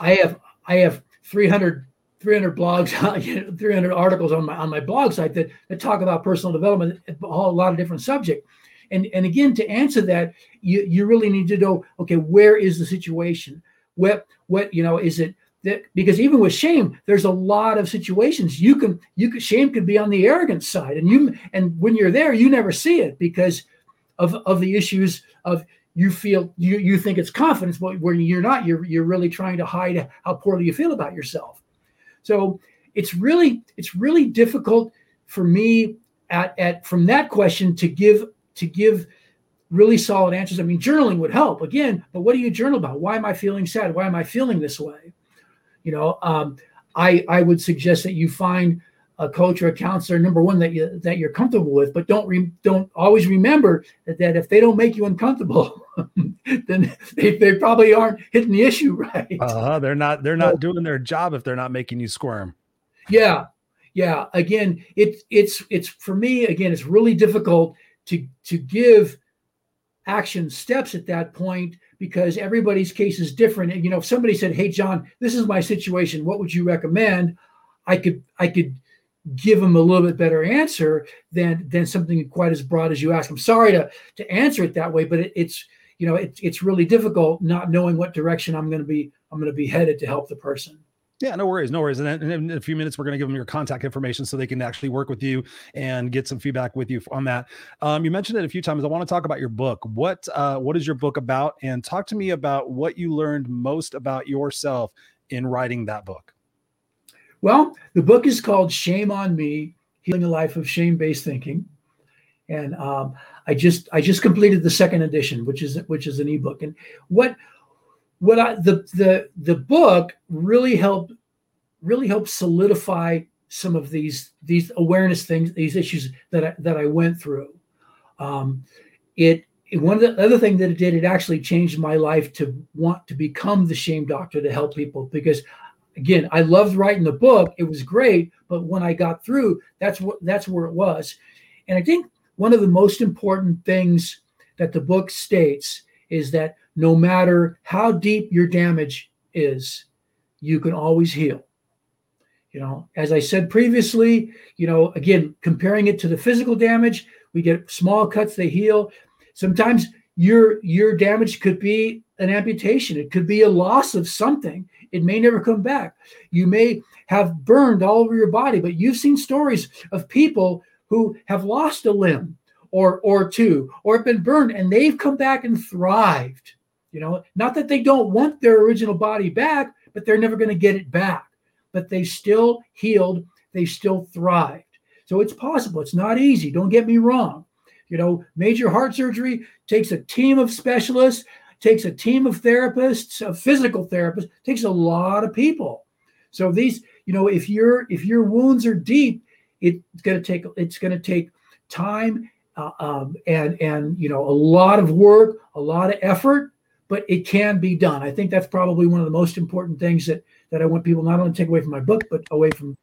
I have I have 300 300 blogs, 300 articles on my on my blog site that, that talk about personal development, a lot of different subject. And and again, to answer that, you you really need to know, okay, where is the situation? What what you know is it that because even with shame, there's a lot of situations you can you can shame could be on the arrogant side, and you and when you're there, you never see it because of of the issues of you feel you you think it's confidence, but when you're not, you're you're really trying to hide how poorly you feel about yourself. So it's really it's really difficult for me at at from that question to give to give really solid answers. I mean, journaling would help again, but what do you journal about? Why am I feeling sad? Why am I feeling this way? You know, um, I I would suggest that you find a coach or a counselor number one that you that you're comfortable with but don't re, don't always remember that, that if they don't make you uncomfortable then they, they probably aren't hitting the issue right? Uh-huh. they're not they're not doing their job if they're not making you squirm. Yeah yeah again it it's it's for me again it's really difficult to to give action steps at that point because everybody's case is different. And you know if somebody said hey john this is my situation. What would you recommend? I could i could give them a little bit better answer than than something quite as broad as you ask. I'm sorry to to answer it that way, but it, it's you know it's it's really difficult not knowing what direction I'm going to be I'm going to be headed to help the person. Yeah, no worries, no worries. And in a few minutes, we're going to give them your contact information so they can actually work with you and get some feedback with you on that. Um, you mentioned it a few times. I want to talk about your book. What uh, what is your book about? And talk to me about what you learned most about yourself in writing that book. Well, the book is called Shame on Me: Healing a Life of Shame-Based Thinking, and um, I just I just completed the second edition, which is which is an ebook. And what what I the the the book really helped really helped solidify some of these these awareness things, these issues that I, that I went through. Um, it one of the other thing that it did, it actually changed my life to want to become the shame doctor to help people because again, I loved writing the book. It was great, but when I got through, that's what that's where it was. And I think one of the most important things that the book states is that no matter how deep your damage is, you can always heal. You know, as I said previously, you know, again, comparing it to the physical damage, we get small cuts, they heal. Sometimes your your damage could be an amputation, it could be a loss of something it may never come back. You may have burned all over your body, but you've seen stories of people who have lost a limb or or two or have been burned and they've come back and thrived. You know, not that they don't want their original body back, but they're never going to get it back. But they still healed, they still thrived. So it's possible. It's not easy. Don't get me wrong. You know, major heart surgery takes a team of specialists takes a team of therapists, a physical therapist, takes a lot of people. So these, you know, if your if your wounds are deep, it's going to take it's going to take time uh, um, and and you know a lot of work, a lot of effort, but it can be done. I think that's probably one of the most important things that that I want people not only to take away from my book, but away from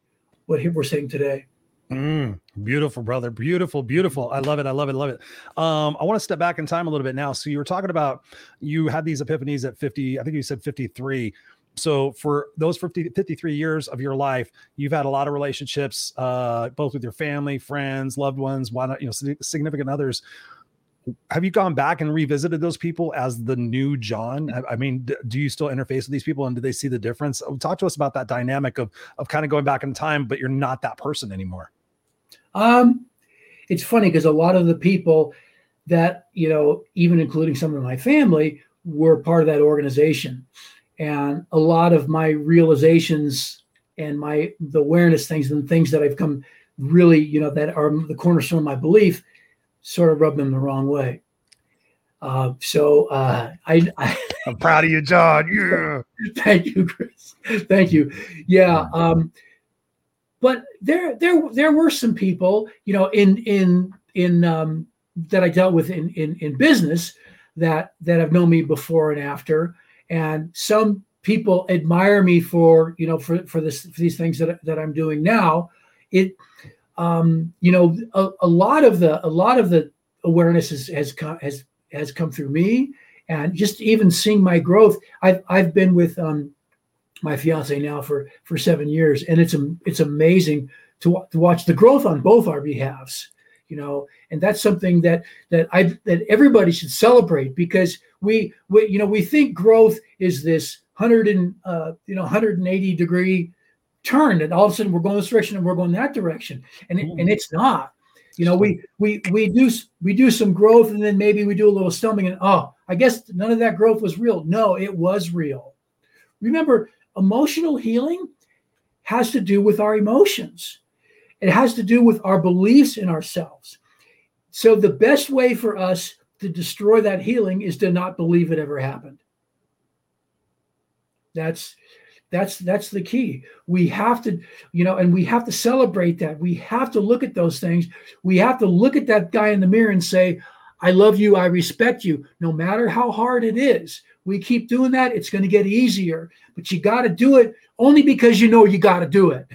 what we're saying today. Mm, beautiful, brother. Beautiful, beautiful. I love it. I love it. I love it. Um, I want to step back in time a little bit now. So you were talking about you had these epiphanies at 50, I think you said 53. So for those 50, 53 years of your life, you've had a lot of relationships, uh, both with your family, friends, loved ones, why not, you know, significant others. Have you gone back and revisited those people as the new John? I mean, do you still interface with these people and do they see the difference? Talk to us about that dynamic of of kind of going back in time, but you're not that person anymore. Um, it's funny because a lot of the people that, you know, even including some of my family, were part of that organization. And a lot of my realizations and my the awareness things and things that I've come really, you know, that are the cornerstone of my belief sort of rub them the wrong way. Uh, so uh, I, I am proud of you, John. Yeah. Thank you, Chris. Thank you. Yeah. Um, but there there there were some people you know in in in um, that I dealt with in, in in business that that have known me before and after and some people admire me for you know for for this for these things that that I'm doing now it um you know a, a lot of the a lot of the awareness has has has has come through me, and just even seeing my growth. I've I've been with um, my fiance now for for seven years, and it's it's amazing to to watch the growth on both our behalves. You know, and that's something that that I that everybody should celebrate because we we you know we think growth is this hundred and uh, you know 180 degree turn, and all of a sudden we're going this direction and we're going that direction, and and it's not. You know, we we we do we do some growth and then maybe we do a little stumbling and oh, I guess none of that growth was real. No, it was real. Remember, emotional healing has to do with our emotions. It has to do with our beliefs in ourselves. So the best way for us to destroy that healing is to not believe it ever happened. That's that's that's the key. We have to, you know, and we have to celebrate that. We have to look at those things. We have to look at that guy in the mirror and say, I love you, I respect you, no matter how hard it is. We keep doing that, it's going to get easier. But you got to do it only because you know you got to do it.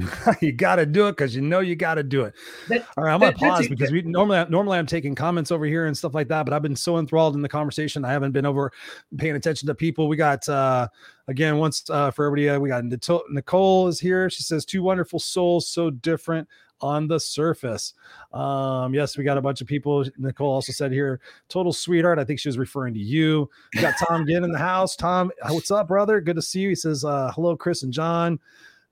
you got to do it because you know you got to do it. That, All right, I'm gonna pause because we normally normally I'm taking comments over here and stuff like that, but I've been so enthralled in the conversation, I haven't been over paying attention to people. We got uh again once uh, for everybody, uh, we got Nicole is here. She says two wonderful souls, so different on the surface. Um, yes, we got a bunch of people. Nicole also said here, total sweetheart. I think she was referring to you. We got Tom Ginn in the house. Tom, what's up, brother? Good to see you. He says, uh, hello, Chris and John.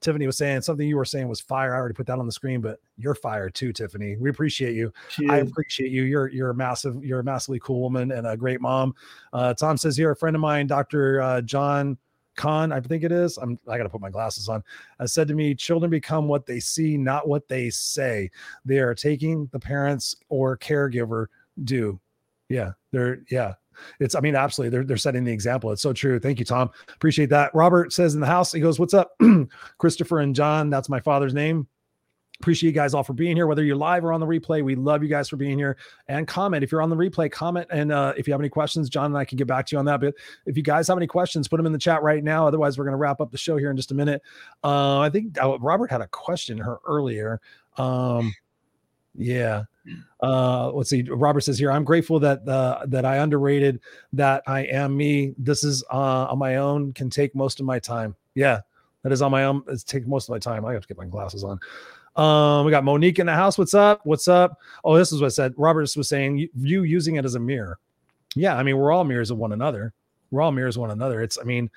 Tiffany was saying something you were saying was fire. I already put that on the screen, but you're fire too, Tiffany. We appreciate you. I appreciate you. You're you're a massive, you're a massively cool woman and a great mom. Uh, Tom says here, a friend of mine, Dr. Uh, John Kahn, I think it is. I'm I gotta put my glasses on. Has said to me, children become what they see, not what they say. They are taking the parents or caregiver do. Yeah, they're yeah it's i mean absolutely they're, they're setting the example it's so true thank you tom appreciate that robert says in the house he goes what's up christopher and john that's my father's name appreciate you guys all for being here whether you're live or on the replay. We love you guys for being here. And comment if you're on the replay comment and uh, if you have any questions john and i can get back to you on that. But if you guys have any questions put them in the chat right now. Otherwise we're going to wrap up the show here in just a minute. Uh, i think uh, robert had a question her earlier. Um, yeah. Uh let's see. Robert says here i'm grateful that uh that i underrated that i am me. This is uh on my own can take most of my time. Yeah that is on my own it's take most of my time. I have to get my glasses on um we got monique in the house what's up what's up oh this is what I said robert was saying you, you using it as a mirror yeah i mean we're all mirrors of one another we're all mirrors of one another it's i mean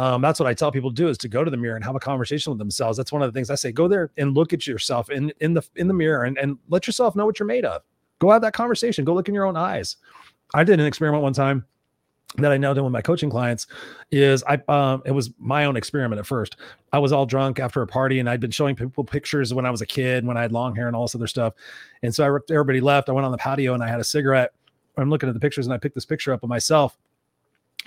um, that's what I tell people to do is to go to the mirror and have a conversation with themselves. That's one of the things I say. Go there and look at yourself in in the in the mirror and, and let yourself know what you're made of. Go have that conversation. Go look in your own eyes. I did an experiment one time that I now do with my coaching clients is I um it was my own experiment at first. I was all drunk after a party and I'd been showing people pictures when I was a kid when I had long hair and all this other stuff. And so I everybody left. I went on the patio and I had a cigarette. I'm looking at the pictures and I picked this picture up of myself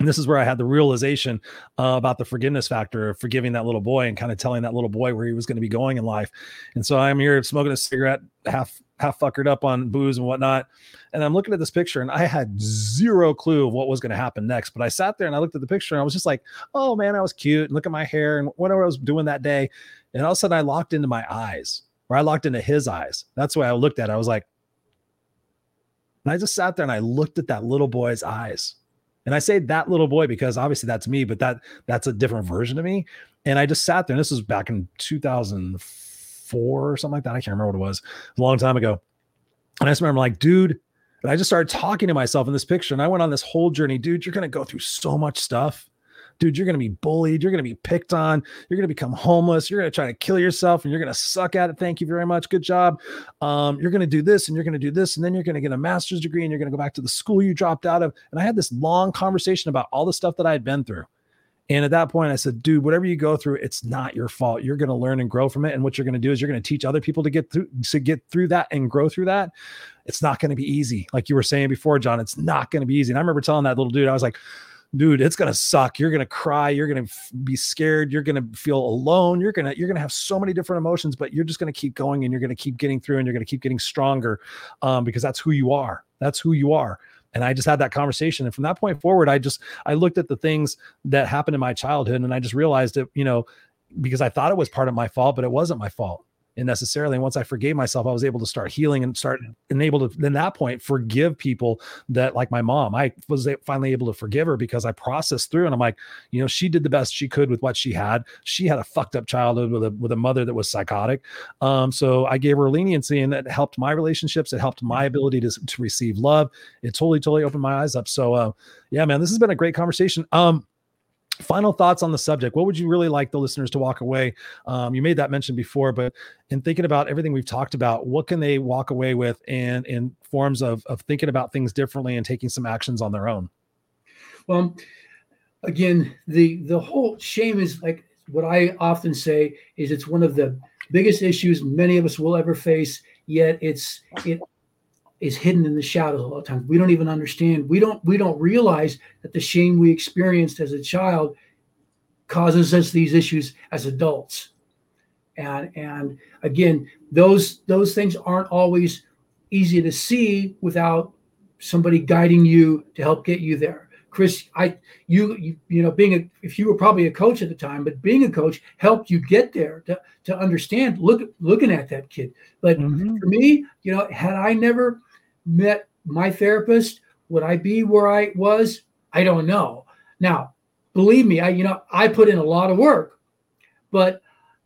and this is where I had the realization uh, about the forgiveness factor of forgiving that little boy and kind of telling that little boy where he was going to be going in life. And so I'm here smoking a cigarette, half half fuckered up on booze and whatnot. And I'm looking at this picture and I had zero clue of what was going to happen next. But I sat there and I looked at the picture and I was just like, oh man, I was cute. And look at my hair and whatever I was doing that day. And all of a sudden I locked into my eyes or I locked into his eyes. That's why I looked at it. I was like, and I just sat there and I looked at that little boy's eyes and I say that little boy because obviously that's me, but that that's a different version of me. And I just sat there, and this was back in 2004 or something like that. I can't remember what it was. a long time ago. And I just remember like, dude, and I just started talking to myself in this picture. And I went on this whole journey, dude. You're gonna go through so much stuff dude, you're going to be bullied. You're going to be picked on. You're going to become homeless. You're going to try to kill yourself and you're going to suck at it. Thank you very much. Good job. Um, you're going to do this and you're going to do this. And then you're going to get a master's degree and you're going to go back to the school you dropped out of. And I had this long conversation about all the stuff that I had been through. And at that point, I said, dude, whatever you go through, it's not your fault. You're going to learn and grow from it. And what you're going to do is you're going to teach other people to get through to get through that and grow through that. It's not going to be easy. Like you were saying before, John, it's not going to be easy. And I remember telling that little dude, I was like, dude it's going to suck you're going to cry you're going to f- be scared you're going to feel alone you're going to you're going to have so many different emotions but you're just going to keep going and you're going to keep getting through and you're going to keep getting stronger um, because that's who you are that's who you are and i just had that conversation. And from that point forward i just i looked at the things that happened in my childhood and i just realized that you know because i thought it was part of my fault but it wasn't my fault and necessarily. And once I forgave myself, I was able to start healing and start and able to, then that point, forgive people that, like my mom, I was finally able to forgive her because I processed through and I'm like, you know, she did the best she could with what she had. She had a fucked up childhood with a, with a mother that was psychotic. Um, so I gave her leniency and that helped my relationships. It helped my ability to, to receive love. It totally, totally opened my eyes up. So, uh, yeah, man, this has been a great conversation. Um, final thoughts on the subject. What would you really like the listeners to walk away? Um, you made that mention before but in thinking about everything we've talked about what can they walk away with and in forms of, of thinking about things differently and taking some actions on their own? Well again the the whole shame is like what i often say is it's one of the biggest issues many of us will ever face yet it's it is hidden in the shadows a lot of times. We don't even understand. We don't we don't realize that the shame we experienced as a child causes us these issues as adults. And and again, those those things aren't always easy to see without somebody guiding you to help get you there. Chris, I you you, you know being a if you were probably a coach at the time, but being a coach helped you get there to, to understand look looking at that kid. But mm-hmm. for me, you know, had I never met my therapist, would I be where I was? I don't know. Now, believe me, I you know I put in a lot of work, but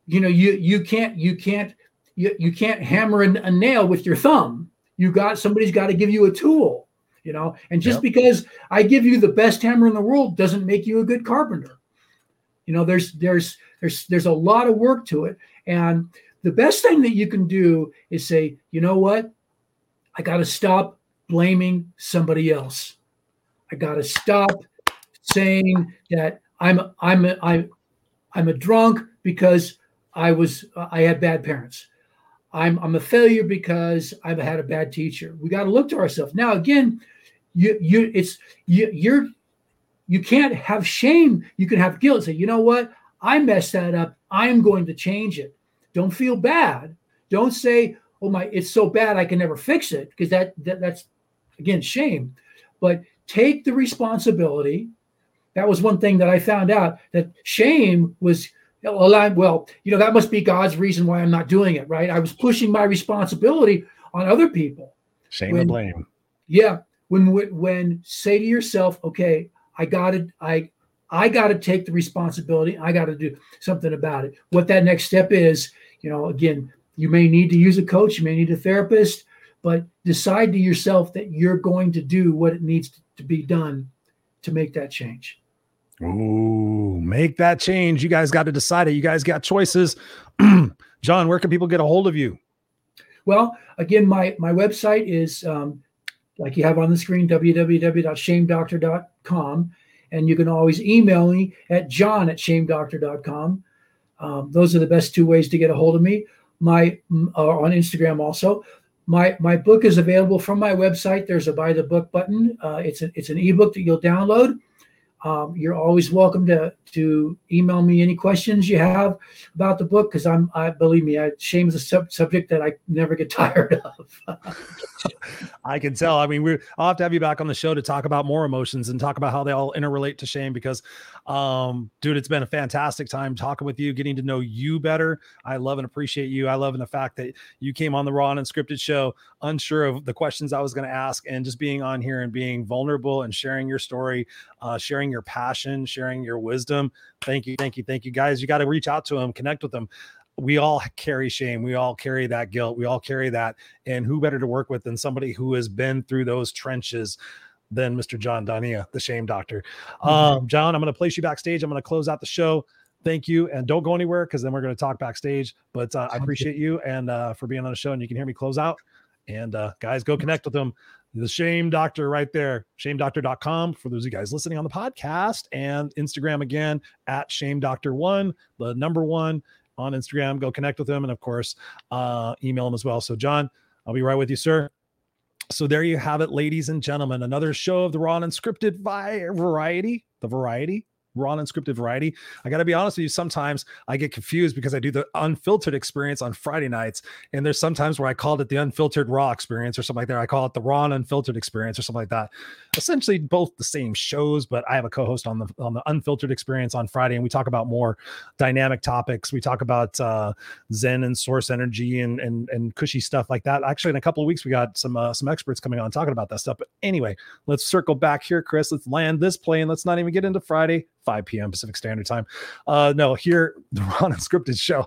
you know you you can't you can't you, you can't hammer a, a nail with your thumb. You got somebody's got to give you a tool, you know. And just yep. because I give you the best hammer in the world doesn't make you a good carpenter. You know, there's there's there's there's a lot of work to it, and the best thing that you can do is say, you know what, I got to stop blaming somebody else. I got to stop saying that I'm I'm I'm a drunk because I was I had bad parents. I'm I'm a failure because I've had a bad teacher. We got to look to ourselves. Now again, you you it's you you're you can't have shame. You can have guilt. Say, you know what? I messed that up. I'm going to change it. Don't feel bad. Don't say, oh my, it's so bad I can never fix it because that, that that's again shame. But take the responsibility. That was one thing that I found out that shame was well, you know, that must be God's reason why I'm not doing it, right? I was pushing my responsibility on other people. Shame when, and blame. Yeah. When when say to yourself, okay, I gotta I I gotta take the responsibility. I gotta do something about it. What that next step is, you know, again, you may need to use a coach, you may need a therapist, but decide to yourself that you're going to do what it needs to be done to make that change. Ooh, make that change. You guys got to decide it. You guys got choices. John, where can people get a hold of you? Well, again, my my website is um, like you have on the screen, www.shamedoctor.com. And you can always email me at john at shamedoctor.com. Um, those are the best two ways to get a hold of me my uh, on Instagram also. My my book is available from my website. There's a buy the book button. Uh, it's a, it's an ebook that you'll download. Um, you're always welcome to to email me any questions you have about the book because I'm I believe me, I shame is a sub- subject that I never get tired of. I can tell. I mean, we I'll have to have you back on the show to talk about more emotions and talk about how they all interrelate to shame because um, dude, it's been a fantastic time talking with you, getting to know you better. I love and appreciate you. I love in the fact that you came on the Raw and Unscripted show, unsure of the questions I was going to ask, and just being on here and being vulnerable and sharing your story, uh, sharing your passion, sharing your wisdom. Thank you, thank you, thank you, guys. You got to reach out to them, connect with them we all carry shame. We all carry that guilt. We all carry that. And who better to work with than somebody who has been through those trenches? Than Mr. John Dania, the shame doctor. Mm-hmm. Um, John, I'm going to place you backstage. I'm going to close out the show. Thank you. And don't go anywhere because then we're going to talk backstage. But uh, I appreciate you and uh, for being on the show and you can hear me close out. And uh, guys, go connect with them. The shame doctor right there, shamedoctor.com for those of you guys listening on the podcast and Instagram again at shame doctor one, the number one on Instagram. Go connect with them. And of course, uh, email them as well. So, John, I'll be right with you, sir. So there you have it, ladies and gentlemen. Another show of the raw and unscripted variety, the variety raw and unscripted variety. I got to be honest with you. Sometimes I get confused because I do the unfiltered experience on Friday nights, and there's sometimes where I called it the unfiltered raw experience or something like that. I call it the raw and unfiltered experience or something like that. Essentially, both the same shows, but I have a co-host on the on the unfiltered experience on Friday, and we talk about more dynamic topics. We talk about uh, Zen and source energy and and and cushy stuff like that. Actually, in a couple of weeks, we got some uh, some experts coming on talking about that stuff. But anyway, let's circle back here, Chris. Let's land this plane. Let's not even get into Friday, 5 p.m. Pacific Standard Time. Uh, no, here the Ron Unscripted show.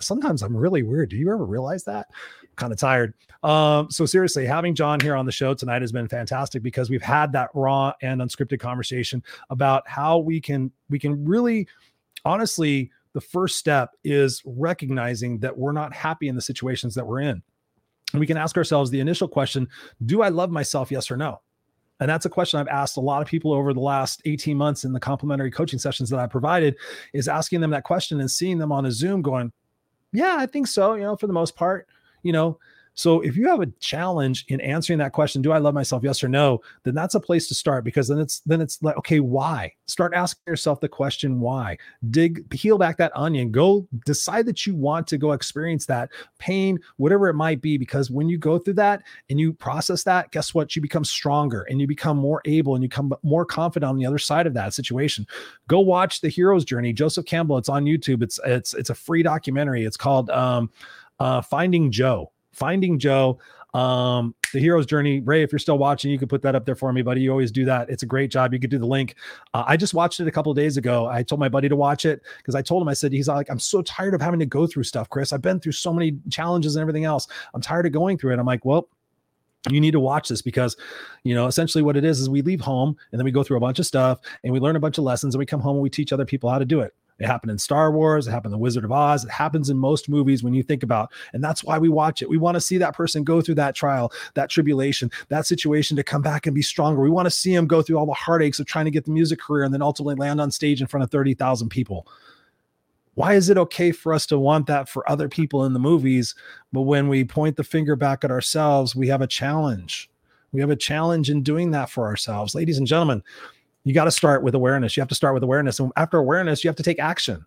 Sometimes I'm really weird. Do you ever realize that? kind of tired. Um, so seriously, having John here on the show tonight has been fantastic because we've had that raw and unscripted conversation about how we can we can really honestly the first step is recognizing that we're not happy in the situations that we're in. And we can ask ourselves the initial question Do I love myself? Yes or no? And that's a question I've asked a lot of people over the last 18 months in the complimentary coaching sessions that I provided is asking them that question and seeing them on a Zoom going, Yeah, I think so, you know, for the most part, you know, so if you have a challenge in answering that question, do I love myself? Yes or no? Then that's a place to start because then it's then it's like, okay, why? Start asking yourself the question why. Dig, peel back that onion. Go decide that you want to go experience that pain, whatever it might be. Because when you go through that and you process that, guess what? You become stronger and you become more able and you become more confident on the other side of that situation. Go watch the hero's journey. Joseph Campbell. It's on YouTube. It's it's it's a free documentary. It's called um, uh, Finding Joe Finding Joe, um, the hero's journey. Ray, if you're still watching, you can put that up there for me, buddy. You always do that. It's a great job. You could do the link. Uh, I just watched it a couple days ago. I told my buddy to watch it because I told him, I said, he's like, I'm so tired of having to go through stuff, Chris. I've been through so many challenges and everything else. I'm tired of going through it. I'm like, well, you need to watch this because you know essentially what it is is we leave home and then we go through a bunch of stuff and we learn a bunch of lessons and we come home and we teach other people how to do it it happened in Star Wars. It happened in The Wizard of Oz. It happens in most movies when you think about, and that's why we watch it. We want to see that person go through that trial, that tribulation, that situation to come back and be stronger. We want to see him go through all the heartaches of trying to get the music career and then ultimately land on stage in front of 30,000 people. Why is it okay for us to want that for other people in the movies? But when we point the finger back at ourselves, we have a challenge. We have a challenge in doing that for ourselves. Ladies and gentlemen, you got to start with awareness. You have to start with awareness. And after awareness, you have to take action.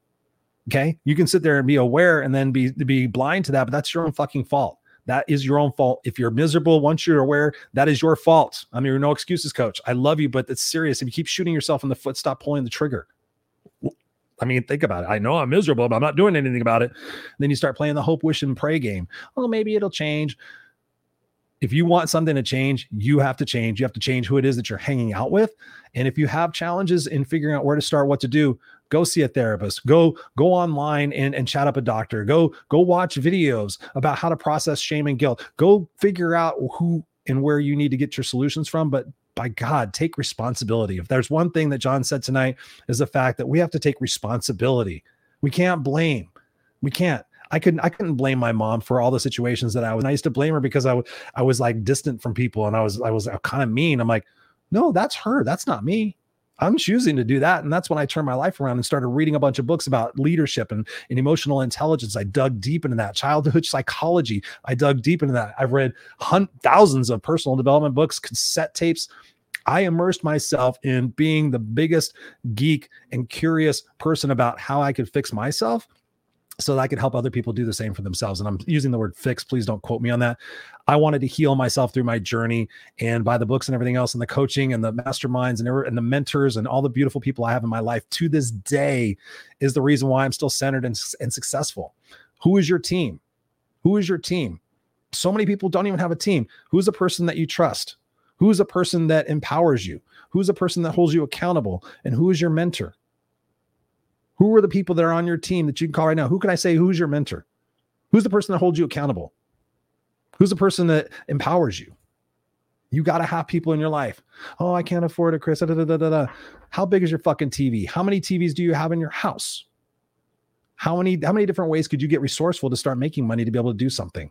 Okay. You can sit there and be aware and then be be blind to that, but that's your own fucking fault. That is your own fault. If you're miserable, once you're aware, that is your fault. I mean, no excuses, coach. I love you, but it's serious. If you keep shooting yourself in the foot, stop pulling the trigger. I mean, think about it. I know I'm miserable, but I'm not doing anything about it. Then you start playing the hope, wish, and pray game. Oh, maybe it'll change if you want something to change, you have to change. You have to change who it is that you're hanging out with. And if you have challenges in figuring out where to start, what to do, go see a therapist. Go go online and, and chat up a doctor. Go go watch videos about how to process shame and guilt. Go figure out who and where you need to get your solutions from. But by God, take responsibility. If there's one thing that John said tonight is the fact that we have to take responsibility. We can't blame. We can't. I couldn't I couldn't blame my mom for all the situations that I was. I used to blame her because I was I was like distant from people and I was I was uh, kind of mean. I'm like, no, that's her. That's not me. I'm choosing to do that. And that's when I turned my life around and started reading a bunch of books about leadership and, and emotional intelligence. I dug deep into that childhood psychology. I dug deep into that. I've read hun- thousands of personal development books, cassette tapes. I immersed myself in being the biggest geek and curious person about how I could fix myself so that I could help other people do the same for themselves. And I'm using the word fix. Please don't quote me on that. I wanted to heal myself through my journey and by the books and everything else, and the coaching and the masterminds and, and the mentors and all the beautiful people I have in my life to this day is the reason why I'm still centered and, and successful. Who is your team? Who is your team? So many people don't even have a team. Who's the person that you trust? Who's the person that empowers you? Who's the person that holds you accountable? And who is your mentor? Who are the people that are on your team that you can call right now? Who can I say who's your mentor? Who's the person that holds you accountable? Who's the person that empowers you? You got to have people in your life. Oh, I can't afford it, Chris. Da, da, da, how big is your fucking TV? How many TVs do you have in your house? How many how many different ways could you get resourceful to start making money to be able to do something?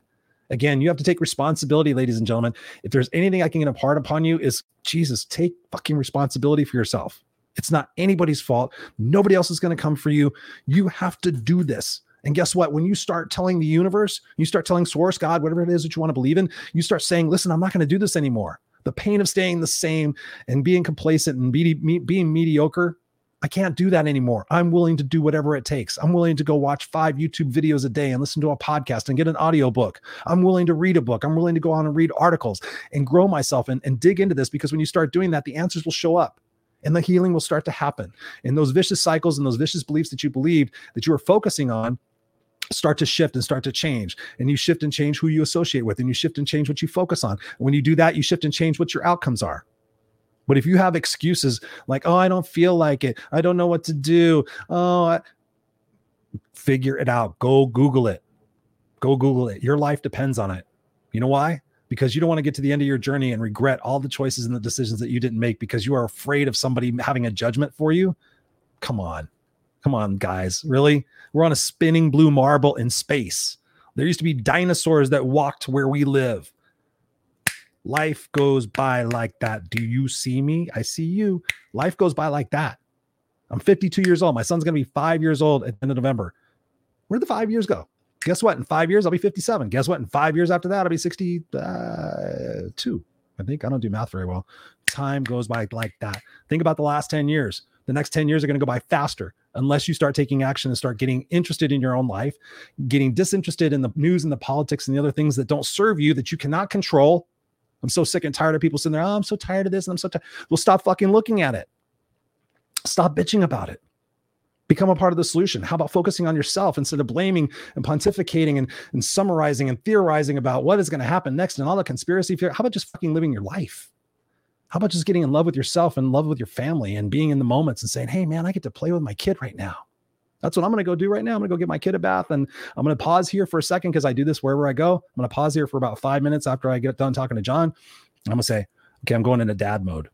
Again, you have to take responsibility, ladies and gentlemen. If there's anything I can impart upon you, is Jesus, take fucking responsibility for yourself. It's not anybody's fault. Nobody else is going to come for you. You have to do this. And guess what? When you start telling the universe, you start telling source, God, whatever it is that you want to believe in, you start saying, listen, I'm not going to do this anymore. The pain of staying the same and being complacent and be, being mediocre, I can't do that anymore. I'm willing to do whatever it takes. I'm willing to go watch five YouTube videos a day and listen to a podcast and get an audiobook. I'm willing to read a book. I'm willing to go on and read articles and grow myself and, and dig into this because when you start doing that, the answers will show up and the healing will start to happen. And those vicious cycles and those vicious beliefs that you believed that you were focusing on start to shift and start to change and you shift and change who you associate with and you shift and change what you focus on when you do that you shift and change what your outcomes are but if you have excuses like, oh, I don't feel like it, I don't know what to do, oh, I... figure it out. Go Google it. Go Google it. Your life depends on it. You know why? Because you don't want to get to the end of your journey and regret all the choices and the decisions that you didn't make because you are afraid of somebody having a judgment for you. Come on. Come on, guys. Really? We're on a spinning blue marble in space. There used to be dinosaurs that walked where we live. Life goes by like that. Do you see me? I see you. Life goes by like that. I'm 52 years old. My son's going to be five years old at the end of November. Where'd the five years go? Guess what? In five years, I'll be 57. Guess what? In five years after that, I'll be 62. Uh, I think I don't do math very well. Time goes by like that. Think about the last 10 years. The next 10 years are going to go by faster unless you start taking action and start getting interested in your own life, getting disinterested in the news and the politics and the other things that don't serve you that you cannot control I'm so sick and tired of people sitting there. Oh, I'm so tired of this. And I'm so tired. Well, stop fucking looking at it. Stop bitching about it. Become a part of the solution. How about focusing on yourself instead of blaming and pontificating and, and summarizing and theorizing about what is going to happen next and all the conspiracy fear? How about just fucking living your life? How about just getting in love with yourself and love with your family and being in the moments and saying, hey, man, I get to play with my kid right now. That's what I'm going to go do right now. I'm going to go get my kid a bath and I'm going to pause here for a second because I do this wherever I go. I'm going to pause here for about five minutes after I get done talking to John. I'm going to say, okay, I'm going into dad mode.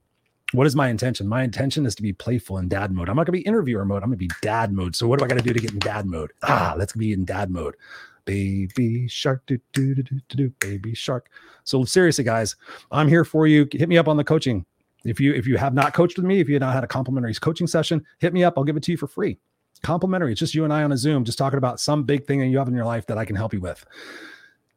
What is my intention? My intention is to be playful in dad mode. I'm not going to be interviewer mode. I'm going to be dad mode. So what do I got to do to get in dad mode? Ah, let's be in dad mode. Baby shark, do, do, do, do, do, baby shark. So seriously, guys, I'm here for you. Hit me up on the coaching. If you if you have not coached with me, if you have not had a complimentary coaching session, hit me up. I'll give it to you for free complimentary. It's just you and I on a Zoom, just talking about some big thing that you have in your life that I can help you with.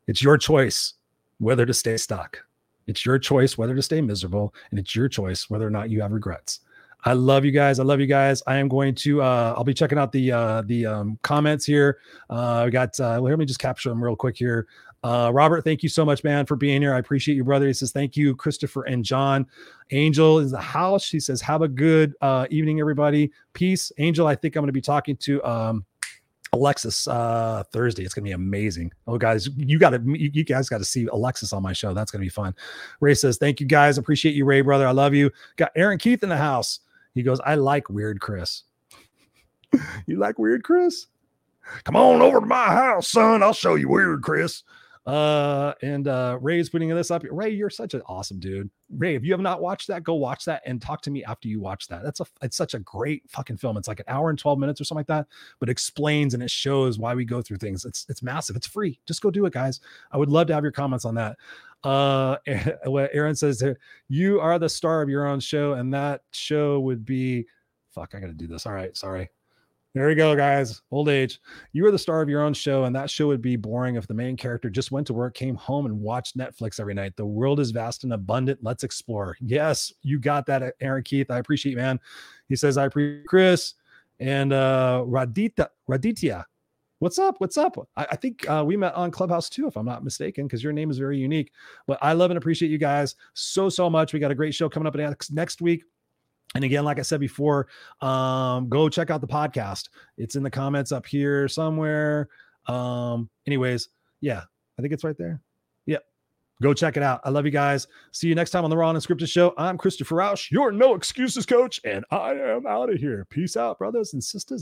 It's your choice whether to stay stuck. It's your choice whether to stay miserable, and it's your choice whether or not you have regrets. I love you guys. I love you guys. I am going to. Uh, I'll be checking out the uh, the um, comments here. Uh, we got. Uh, let me just capture them real quick here. Uh, Robert, thank you so much, man, for being here. I appreciate you, brother. He says, Thank you, Christopher and John. Angel is the house. She says, Have a good uh, evening, everybody. Peace. Angel, I think I'm going to be talking to um, Alexis uh, Thursday. It's going to be amazing. Oh, guys, you got to, you guys got to see Alexis on my show. That's going to be fun. Ray says, Thank you, guys. Appreciate you, Ray, brother. I love you. Got Aaron Keith in the house. He goes, I like weird Chris. you like weird Chris? Come on over to my house, son. I'll show you weird Chris. Uh, and uh, Ray's putting this up. Ray, you're such an awesome dude. Ray, if you have not watched that, go watch that and talk to me after you watch that. That's a it's such a great fucking film. It's like an hour and 12 minutes or something like that, but explains and it shows why we go through things. It's it's massive. It's free. Just go do it, guys. I would love to have your comments on that. Uh, what Aaron says you are the star of your own show, and that show would be fuck. I gotta do this. All right, sorry. There we go, guys. Old age. You are the star of your own show, and that show would be boring if the main character just went to work, came home, and watched Netflix every night. The world is vast and abundant. Let's explore. Yes, you got that, Aaron Keith. I appreciate, you, man. He says, I appreciate Chris and uh Radita Raditya. What's up? What's up? I, I think uh, we met on Clubhouse too, if I'm not mistaken, because your name is very unique. But I love and appreciate you guys so so much. We got a great show coming up next week. And again, like I said before, um, go check out the podcast. It's in the comments up here somewhere. Um, anyways, yeah, I think it's right there. Yep. Go check it out. I love you guys. See you next time on the Raw and Unscripted Show. I'm Christopher Rausch, your no excuses coach, and I am out of here. Peace out, brothers and sisters.